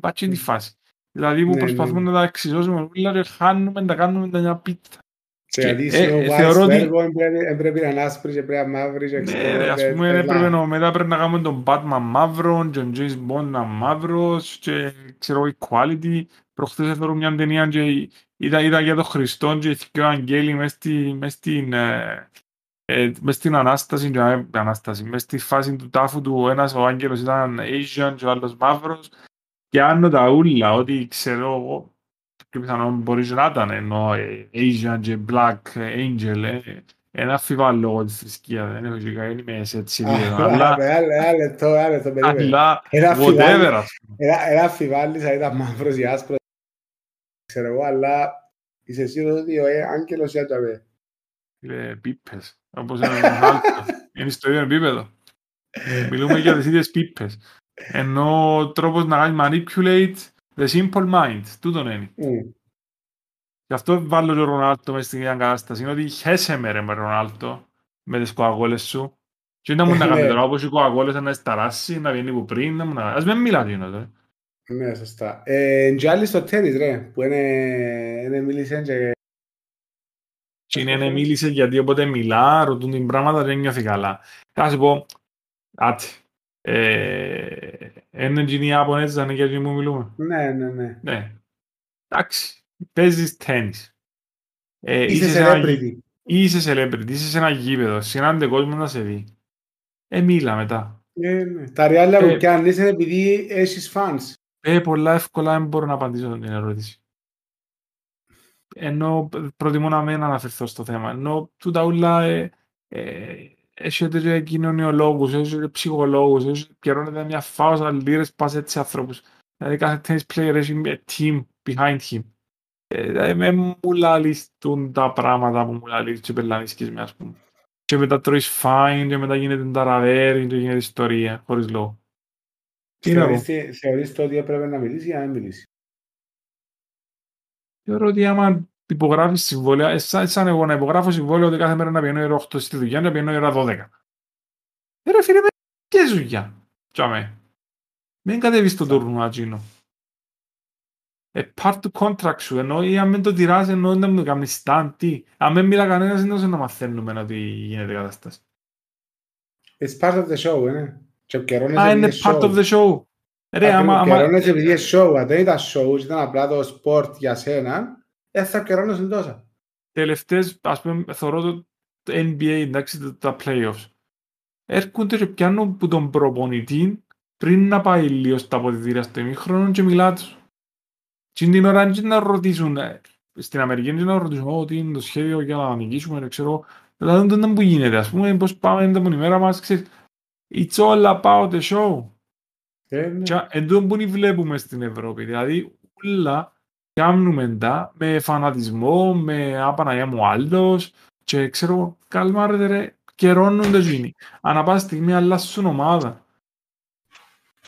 πάει τη φάση. Δηλαδή που Ναι, προσπαθούμε ναι. να τα εξισώσουμε όλα και χάνουμε, τα κάνουμε τα μια πίτσα. Και Και, γιατί ε, είσαι ο ε, Vice θεωρώ ότι- Vergo, πρέπει- ε, πρέπει να είναι άσπρη και πρέπει να είναι μαύρη και ξέρω, Ναι, ας ε, πούμε τρελά. έπρεπε να, μετά πρέπει να κάνουμε τον Batman μαύρο, τον James Bond να μαύρος και ξέρω equality. Προχθές έφερω μια ταινία και είδα, είδα για τον Χριστό και οι δυο αγγέλοι μες, στη, μες, στην, ε, ε, μες στην Ανάσταση, και, ε, Ανάσταση, μες στη φάση του τάφου του ο ένας ο άγγελος ήταν Asian και ο άλλος μαύρος και άνω τα ούλα, ότι ξέρω εγώ και πιθανόν μπορεί και να ήταν ενώ ε, Asian και Black Angel ε, ένα αμφιβάλλω λόγω της θρησκείας, δεν έχω και δεν είμαι σε έτσι Α, επίπεδο, α, αλλά, Ένα ένα λεπτό, ένα λεπτό, περίμενε. αλλά Ένα whatever αμφιβάλλει- ας πούμε. ένα- ένα αμφιβάλλεις αν ήταν μαύρος ή άσπρος, ξέρω εγώ, αλλά είσαι σίγουρος ότι ο ε, άγγελος για το αμέ. Φίλε, πίπες, όπως είναι ο Ρονάλντο, είναι στο ίδιο επίπεδο. Μιλούμε για τις ίδιες πίπες. Ενώ ο τρόπος να κάνεις manipulate the simple mind, τούτον είναι. Μμ. Γι' αυτό βάλω και ο Ρονάλτο μες στην ίδια κατάσταση. Είναι ότι χέσε με ρε με Ρονάλτο με τις κοαγόλες σου. Και δεν μου να κάνει Ναι. τώρα όπως οι κοαγόλες να σταράσει, να βγαίνει που πριν, να μου να... Ας μην μιλάτε γίνω τώρα. Ναι, σωστά. Ε, και άλλοι στο τένις, ρε, που είναι, είναι μίλησαν και... Και είναι να μίλησε γιατί όποτε μιλά, ρωτούν την πράγματα, δεν νιώθει καλά. Θα σου πω, άτε, ε, είναι εκείνοι οι Ιάπωνες, δεν είναι για εκείνοι που μιλούμε. Ναι, ναι, ναι. Ναι. Εντάξει, παίζεις τένις. Ε, Είσαι σε ένα- celebrity. είσαι celebrity, είσαι σε ένα γήπεδο, συνάντε κόσμο να σε δει. Ε, μίλα μετά. Ε, ναι. Τα ριάλια Ε, που κάνεις είναι επειδή έχεις fans. Ε, πολλά εύκολα δεν μπορώ να απαντήσω την ερώτηση. Ενώ προτιμώ να μην αναφερθώ στο θέμα. Ενώ τούτα ούλα ε, ε, έχετε και κοινωνιολόγους, έχετε και ψυχολόγους, έχετε πιερώνετε μια φάουσα λίρες πας έτσι ανθρώπους. Δηλαδή κάθε tennis player έχει μια team behind him. Ε, δηλαδή με μου λαλίστουν τα πράγματα που μου λαλείς και πελανίσκεις με ας πούμε. Και μετά τρώεις fine και μετά γίνεται ταραβέρι και γίνεται ιστορία χωρίς λόγο. Τι να πω. Θεωρείς τι- Θεωρείς το ότι έπρεπε να μιλήσεις για να μην μιλήσεις; Θεωρώ ότι άμα υπογράφεις συμβόλαια, ε, σαν, σαν εγώ να υπογράφω συμβόλαιο ότι κάθε μέρα να πηγαίνω η ώρα 8 στη δουλειά, να πηγαίνω η ώρα 12. Ε, ρε φίλε, με και δουλειά. Τσάμε. Μην κατέβεις στο τουρνουά, Τζίνο. Ε, part του contract σου, ενώ ή αν μην το τυράς, ενώ δεν μου κάνεις stand, τι. Αν δεν μιλά κανένας, είναι όσο να μαθαίνουμε ότι γίνεται η κατάσταση. It's part of the show, είναι. Και επικαιρώνεσαι Α, είναι επειδή part of the show. Ρε, άμα, άμα, Επικαιρώνεσαι επειδή είναι show. Αν δεν ήταν show, ήταν απλά το sport για σένα, δεν θα επικαιρώνεσαι τόσα. τελευταίες, ας πούμε, θεωρώ το, το NBA, εντάξει, τα, τα playoffs. Έρχονται και πιάνουν που τον προπονητή πριν να πάει λίγο στα αποδητήρια στο ημίχρονο και μιλά τους. Και την ώρα και να ρωτήσουν, ε, στην Αμερική και να ρωτήσουν, «Ω, τι είναι το σχέδιο για να νικήσουμε, δεν ξέρω. Δηλαδή δεν είναι που γίνεται, ας πούμε, πώς πάμε την ημέρα μας, ξέρεις. It's all about the show. Ε, ναι. Και εν τω που βλέπουμε στην Ευρώπη. Δηλαδή, όλα κάνουμε τα με φανατισμό, με άπαναγιά μου άλλος και ξέρω, καλμάρετε ρε, καιρώνονται εκείνοι. Ανά πάσα στιγμή αλλάσουν ομάδα.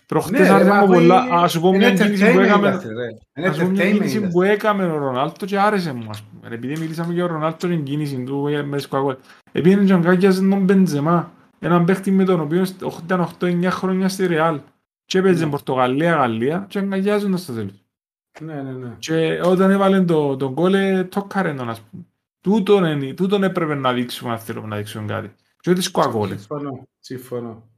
Προχτές Ναι, ρε, άρεσε μα μου αφού πολλά, είναι- ας σου πω είναι μια κίνηση που entertainment έκαμε, industry, ρε. Είναι ας πω μια entertainment κίνηση industry. που έκαμε ο Ρονάλτο και άρεσε μου, ας πούμε. Επειδή μιλήσαμε για ο Ρονάλτο την κίνηση του ε, με τις Coca-Cola. Επήγαινε και αγκάκιαζε τον Μπεντζεμά, έναν παίχτη με τον οποίο ήταν 8-9 χρόνια στη Ρεάλ. Και έπαιζε Ναι. Πορτογαλία, Γαλλία και αγκαγιάζονταν στο τέλος. Ναι, ναι, ναι. Και όταν έβαλε το, τον κόλ, ε, το καρέντον, ας πούμε. Τούτον, είναι- τούτον έπρεπε να δείξουμε αν θέλουμε να δείξουμε κάτι. Και όχι τις κοακόλες. Συμφωνώ. Συμφωνώ.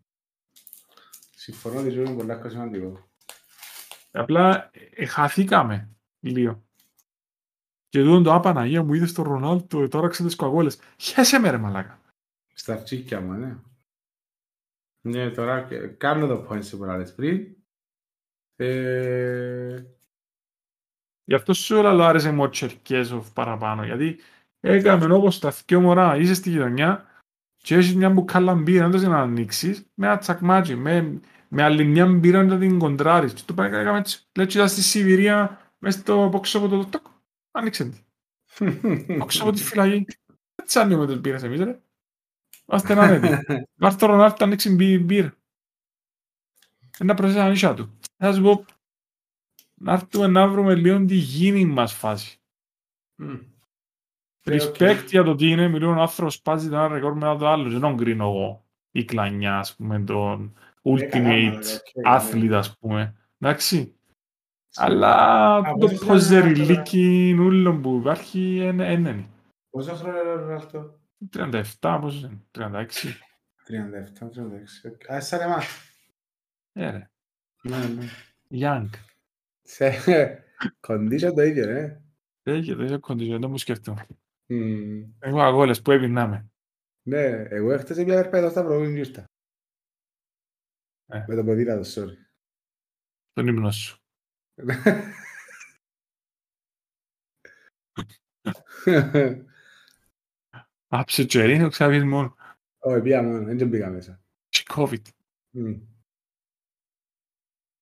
Συμφωνώ ότι είναι πολύ άκρο σημαντικό. Απλά ε, χαθήκαμε λίγο. Και τούτον το «Απαναγία μου είδες τον Ρονάλτο, ε, τώρα ξέρετε τις κοακόλες». Χέσε με ρε μαλάκα. Στα τσίκια μου, ναι. Ναι, τώρα και- κάνω το point που λες πριν. Ε, Γι' αυτό σου όλα άρεσε μου ο Τσερκέζοφ παραπάνω. Γιατί έκαμε όπως τα δυο μωρά, είσαι στη γειτονιά και έχεις μια μπουκάλα μπύρα, δεν το να ανοίξεις, με ένα τσακμάτσι, με, με άλλη μια μπύρα να την κοντράρεις. Και το πάει έκαμε έτσι. Λέει ότι ήταν στη Σιβηρία, μες στο πόξο από το τοκ, άνοιξε τη. Πόξο από τη φυλακή. Έτσι ανοίγουμε τις μπύρες εμείς ρε. Είμαστε να είναι. Βάρ' το Ρονάλτο ανοίξει μπύ- μπύρα. Ένα προσέξει τα νύχια του. Θα σου πω, να έρθουμε να βρούμε λίγο τη γίνει μας φάση. Μμ. Respect για το τι είναι, μιλούν ο άνθρωπος σπάζει το ένα ρεκόρ μετά το άλλο. Δεν τον κρίνω εγώ η κλανιά, ας πούμε, τον ultimate athlete, ας πούμε. Εντάξει. Αλλά Α, το πόσο ποζεριλίκι ούλο που υπάρχει είναι είναι. Πόσο χρόνο είναι ο Ρονάλτο; 37, πόσο είναι, 36. 37-36. Α, σαν εμάς. Ε, ρε. Ναι, ναι. Young. Σε condition το ίδιο, ρε. Έχει το ίδιο condition, δεν μου σκέφτομαι. Μμ. Εγώ αγώνες που έπινάμε. Ναι, εγώ έχτες μια περπέτα στα προηγούμενη γιούστα. Ε. Με το ποδήλατο, sorry. Τον ύμνο σου. Άψε τσερίνο, ξαβείς μόνο. Όχι, πήγα μόνο, δεν πήγα μέσα. Και COVID. Μμ.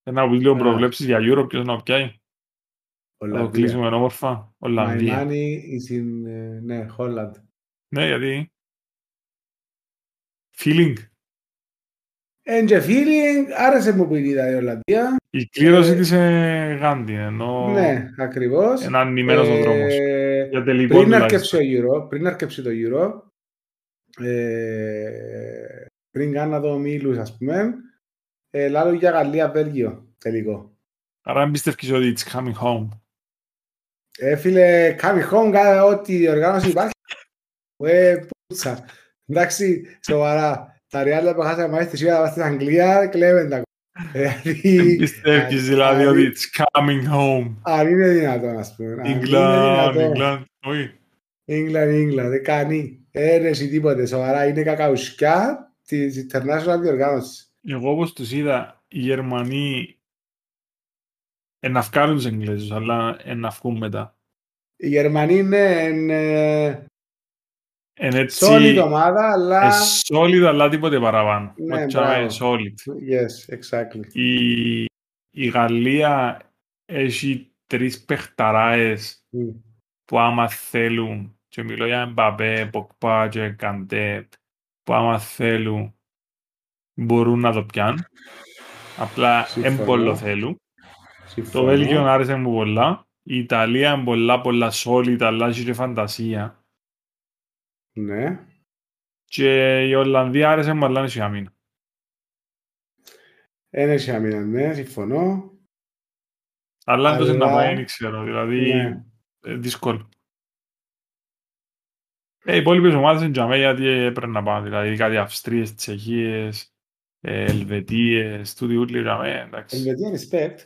Ένα βιβλίο Α. προβλέψεις για Europe, ποιος να πιάει. Θα το Ολλανδία. κλείσουμε όμορφα. My Ολλανδία. money is in, ε, ναι, Holland. Ναι, γιατί; Feeling. And the feeling, άρεσε μου που είδα η Ολλανδία. Η κλήρωση Ε, της ε, Γάντι, ενώ Ναι, ακριβώς. είναι ανημένος ο δρόμος. Ε, Για τελικό πριν αρκεψε τουλάχιστον. ο Euro, πριν αρκεψε το Euro, ε, πριν κάνα το Μίλους, ας πούμε, ε, λάλο για Γαλλία-Βέλγιο, τελικό. Άρα εμπιστεύκεις ότι it's coming home. Ε, φίλε, κάνει home, κα- ό,τι οργάνωση υπάρχει. Ε, πούτσα. Εντάξει, σοβαρά. Τα ριάλια που χάσαμε μαζί στη Σίγουρα στην Αγγλία, κλέβεν τα. Ε, Δηλαδή, Εμπιστεύκεις δηλαδή αν- ότι it's coming home. αν είναι δυνατόν, ας πούμε. Αν είναι England, δυνατόν. England. Όχι. England, England, δεν κάνει. Ε, ρε, εσύ τίποτε, σοβαρά, είναι κακαουσκιά της International διοργάνωσης. Εγώ όπως τους είδα, οι Γερμανοί ε, να βγάλουν τους Εγγλέζους, αλλά ε, να βγουν μετά. Οι Γερμανοί είναι εν, ε, Εν έτσι, solid ομάδα, ε, αλλά... solid, αλλά τίποτε παραπάνω. Ναι, Όχι, άμα είναι μπράβο. solid. Yes, exactly. Η, η Γαλλία έχει τρεις παιχταράες Μμ. που άμα θέλουν, και μιλώ για Μπαμπέ, Ποκπά και Καντέ, που άμα θέλουν μπορούν να το πιάνουν. Απλά Συμφωνώ. εμπολό θέλουν. Το Συμφωνώ. Βέλγιο άρεσε μου πολλά. Η Ιταλία είναι πολλά πολλά solid, αλλά έχει και φαντασία. Ναι. Και η Ολλανδία άρεσε μου, αλλά έχει άμυνα. Ένα έχει άμυνα, ναι, συμφωνώ. Αλλά αν το Αλλά- να πάει, δεν ξέρω. Δηλαδή, Ναι. ε, δύσκολο. Ε, οι υπόλοιπες ομάδες είναι για μένα γιατί έπρεπε να πάμε. Δηλαδή κάτι Αυστρίες, Τσεχίες, ε, Ελβετίες, τούτοι ούλοι για μένα, εντάξει. Ελβετία, respect.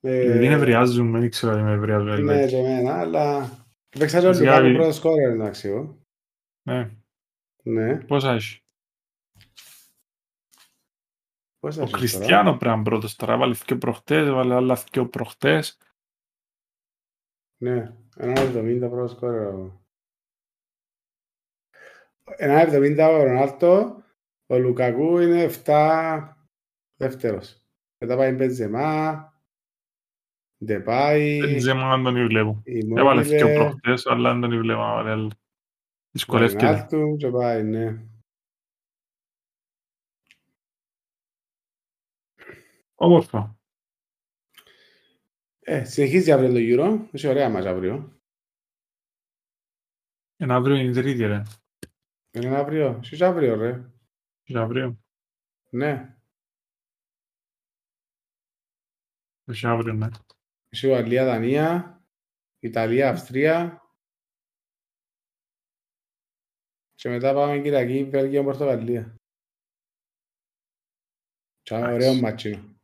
Ε, Γιατί νευριάζουν, δεν ξέρω αν με νευριάζουν οι Ναι, Ελβετοί. και εμένα, αλλά... Παίξα και ο Βασικά, Λουκάκου η- πρώτο σκόρερ, εντάξει, εγώ. Ναι. Ναι. Πόσα έχει; Πώς θα Ο ζεις τώρα; Κριστιανό πρέπει να είναι πρώτος τώρα. Έβαλε και προχτές, έβαλε άλλα και προχτές. Ναι, ένα 70 πρώτο σκόρερ. εγώ. Ένα 70 ο Ρονάλτο, ο Λουκακού είναι 7 δεύτερος. Μετά πάει Μπεντζεμά, Ντεπάι, Μπεντζέμα δεν τον βλέπω. Έβαλε και Ιμόβιλε, προχτές, αλλά δεν τον βλέπω. να βάλει άλλο. Δυσκολεύεται. Ρονάλτου και πάει, ναι. Όμορφο. Ε, συνεχίζει αύριο το γύρο, είσαι ωραία μας αύριο. Ένα αύριο είναι η τρίτη, ρε. Είναι αύριο, είσαι αύριο ρε. Είναι αύριο. Ναι, Όχι αύριο, ναι. Είσαι Ουαλία, Δανία, Ιταλία, Αυστρία. Και μετά πάμε Κυριακή, Βέλγιο, Πορτογαλία. Τσάω, Εντάξει. ωραίο μάτσινο.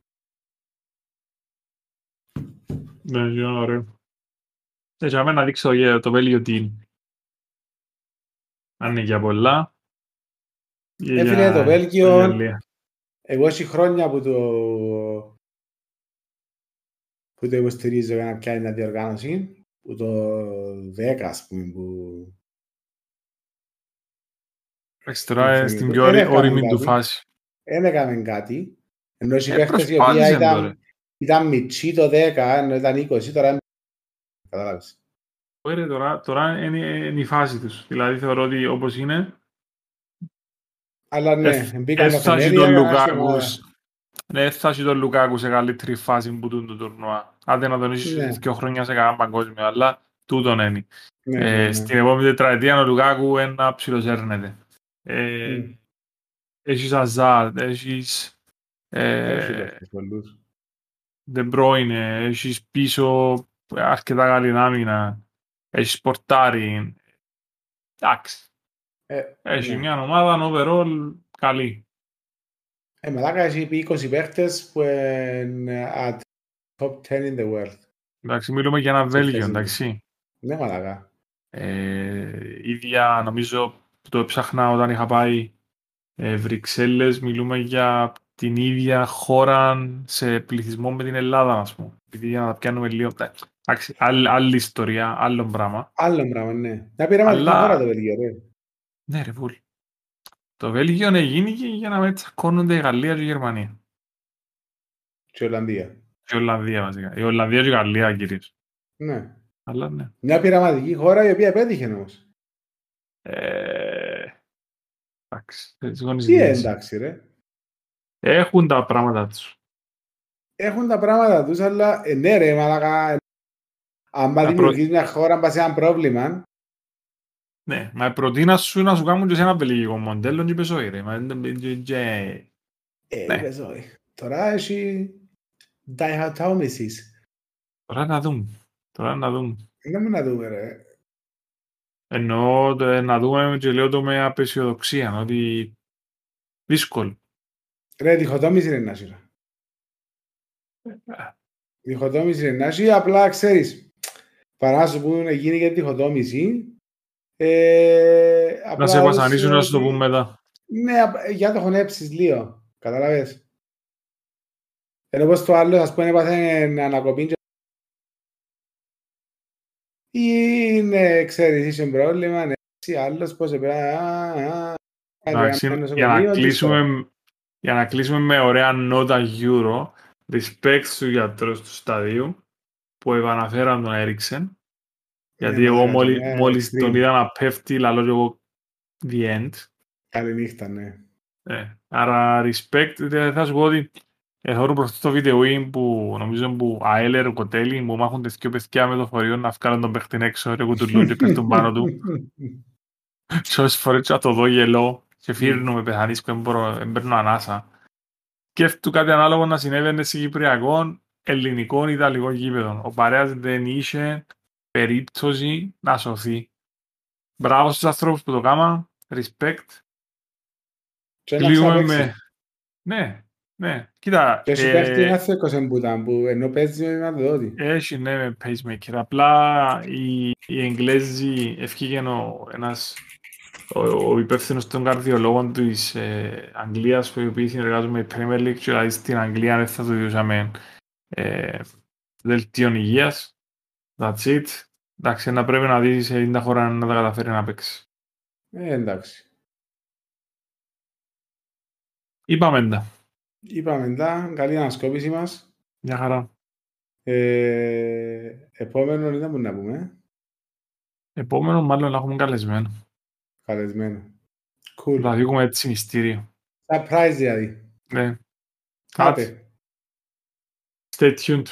Ναι, είναι ωραίο. Ε, για μένα να δείξω για το Βέλγιο τι είναι. Αν είναι για πολλά. ή Ε, φίλε, για- το Βέλγιο- για Γαλλία. Εγώ έχει χρόνια που το που το υποστηρίζω για να πιάνει μια διοργάνωση που το 10 ας πούμε που Εντάξει, τώρα Δεν είναι στην θυμηθώ. πιο Δεν όρη- έκαμε όρημη του κάτι. φάσης. δεν έκαμε κάτι ενώ οι Ε, παίχτες οι οποίοι προσπάθησε ήταν, τώρα. ήταν μητσί το 10 ενώ ήταν 20 τώρα είναι- κατάλαβες Ωραία, τώρα, τώρα είναι, είναι η φάση τους. Δηλαδή θεωρώ ότι όπως είναι, αλλά ναι, Ε, μπήκαν τα έφτασε φενέρια, τον έκαναν ναι, έφτασε τον Λουκάκου σε καλύτερη φάση που τούτο το τουρνουά. Άντε να τον είσαι Ναι. δύο χρόνια σε κανένα παγκόσμιο, αλλά τούτον είναι. Ναι, Ε, ναι, ναι. Στην επόμενη τετραετία ο Λουκάκου ένα ψιλοζέρνεται. Ε, Μμ. Έχεις Αζάρ, έχεις Έχει ε, παίχτες πολλούς. De Bruyne, έχεις πίσω αρκετά καλή άμυνα, έχεις Πορτάρι. Εντάξει, Ε, έχεις ναι. μια ομάδα overall καλή. Ε, μαλάκα έχει πει 20 παίχτες που είναι at top 10 in the world. Εντάξει, μιλούμε για ένα Σε Βέλγιο, θέση εντάξει. Ναι, μαλάκα. Ε, ίδια νομίζω που το έψαχνα όταν είχα πάει ε, Βρυξέλλες, μιλούμε για την ίδια χώρα σε πληθυσμό με την Ελλάδα, ας πούμε. Επειδή για να τα πιάνουμε λίγο. Εντάξει, άλλη, άλλη ιστορία, άλλο πράγμα. Άλλο πράγμα, ναι. Να πειραματική Αλλά- χώρα το Βέλγιο, ρε. Ναι, ρε βούλ. Το Βέλγιο έγινε για να με τσακώνονται η Γαλλία και η Γερμανία. Και η Ολλανδία. Και η Ολλανδία βασικά. Η Ολλανδία και η Γαλλία κυρίως. Ναι. Αλλά ναι. Μια πειραματική χώρα η οποία επέτυχε όμως. Ε, εντάξει. δεν συμφωνείς Τι με ε, εσύ. εντάξει ρε. Έχουν τα πράγματα τους. Έχουν τα πράγματα τους, αλλά ε, ναι ρε μαλάκα. Αν πάει Να δημιουργείς μια χώρα πας σε ένα πρόβλημα, Ναι, μα προτείνας σου να σου κάνουν και σε ένα βελγικό μοντέλο και είπες όχι ρε. Μα, και- και- και- ε, Ναι. είπες όχι. Τώρα έχει διχοτόμησης. Τώρα να δούμε. Τώρα να δούμε. Δεν να δούμε ρε. Εννοώ το- να δούμε και λέω το με απεσιοδοξία, ότι δύσκολο. Ρε, διχοτόμηση είναι να έχει. ρε. Διχοτόμηση είναι να έχει, απλά ξέρεις. παρά να σου πούν γίνει και διχοτόμηση. Ε, Να απλά σε βασανίσουν όσο να σου το ότι- πούμε μετά. Ναι, απ- για το χωνέψεις λίγο. Κατάλαβες. Ενώ πως το άλλο, ας πούμε, έπαθε ανακοπή και... Είναι, ξέρεις, είσαι πρόβλημα, ναι, εσύ άλλος πώς έπρεπε, α, α, Εντάξει, ένα για να, νοσοκομείο, κλείσουμε, για να κλείσουμε με ωραία νότα Euro, respect στους γιατρούς του σταδίου που επαναφέραν τον Έριξεν. Γιατί Ναι, εγώ ναι, μόλι, ναι, μόλις extreme. τον είδα να πέφτει, λαλό και εγώ the end. Καληνύχτα, ναι. Ε, άρα respect, δηλαδή θα σου πω ότι έχω προς το βίντεο που νομίζω που αέλερ κοτέλη που μάχουν τις δυο παιδιά με το φορείο να βγάλουν τον παίχτη έξω ρε κουτουλούν και πέφτουν πάνω του. Και όσες φορές και να το δω γελώ και φύρνω με πεθανίσκω, δεν μπορώ, δεν παίρνω ανάσα. Σκέφτου κάτι ανάλογο να συνέβαινε σε Κυπριακό, ελληνικό ή ιταλικό γήπεδο. Ο Παρέας δεν είχε περίπτωση να σωθεί. Μπράβο στους ανθρώπους που το κάμα, respect. Και να Κλείνουμε ξαπέξει. με... Ναι, ναι. Κοίτα, Και έχει ε, παίχτη ένας θέκος εμπούταν, που ενώ παίζει με δυνατότητα. έχει ναι με pacemaker. Απλά οι, οι Εγγλέζοι ευκήγεν ο, ένας, ο, ο υπεύθυνος των καρδιολόγων της ε, Αγγλίας που οι οποίοι συνεργάζονται με η Premier League και δηλαδή στην Αγγλία δεν θα του διούσαμε ε, δελτίων υγείας. That's it. Εντάξει, να πρέπει να δεις σε 90 χώρα να τα καταφέρει να παίξει. Ε, εντάξει. Είπαμε τα. Είπαμε μετά, καλή ανασκόπηση μας. Μια χαρά. Ε, επόμενο ήταν που να πούμε. Επόμενο μάλλον να έχουμε καλεσμένο. Καλεσμένο. Θα Cool. δείχνουμε έτσι μυστήριο. Surprise δηλαδή. Ναι. Άντε. Stay tuned.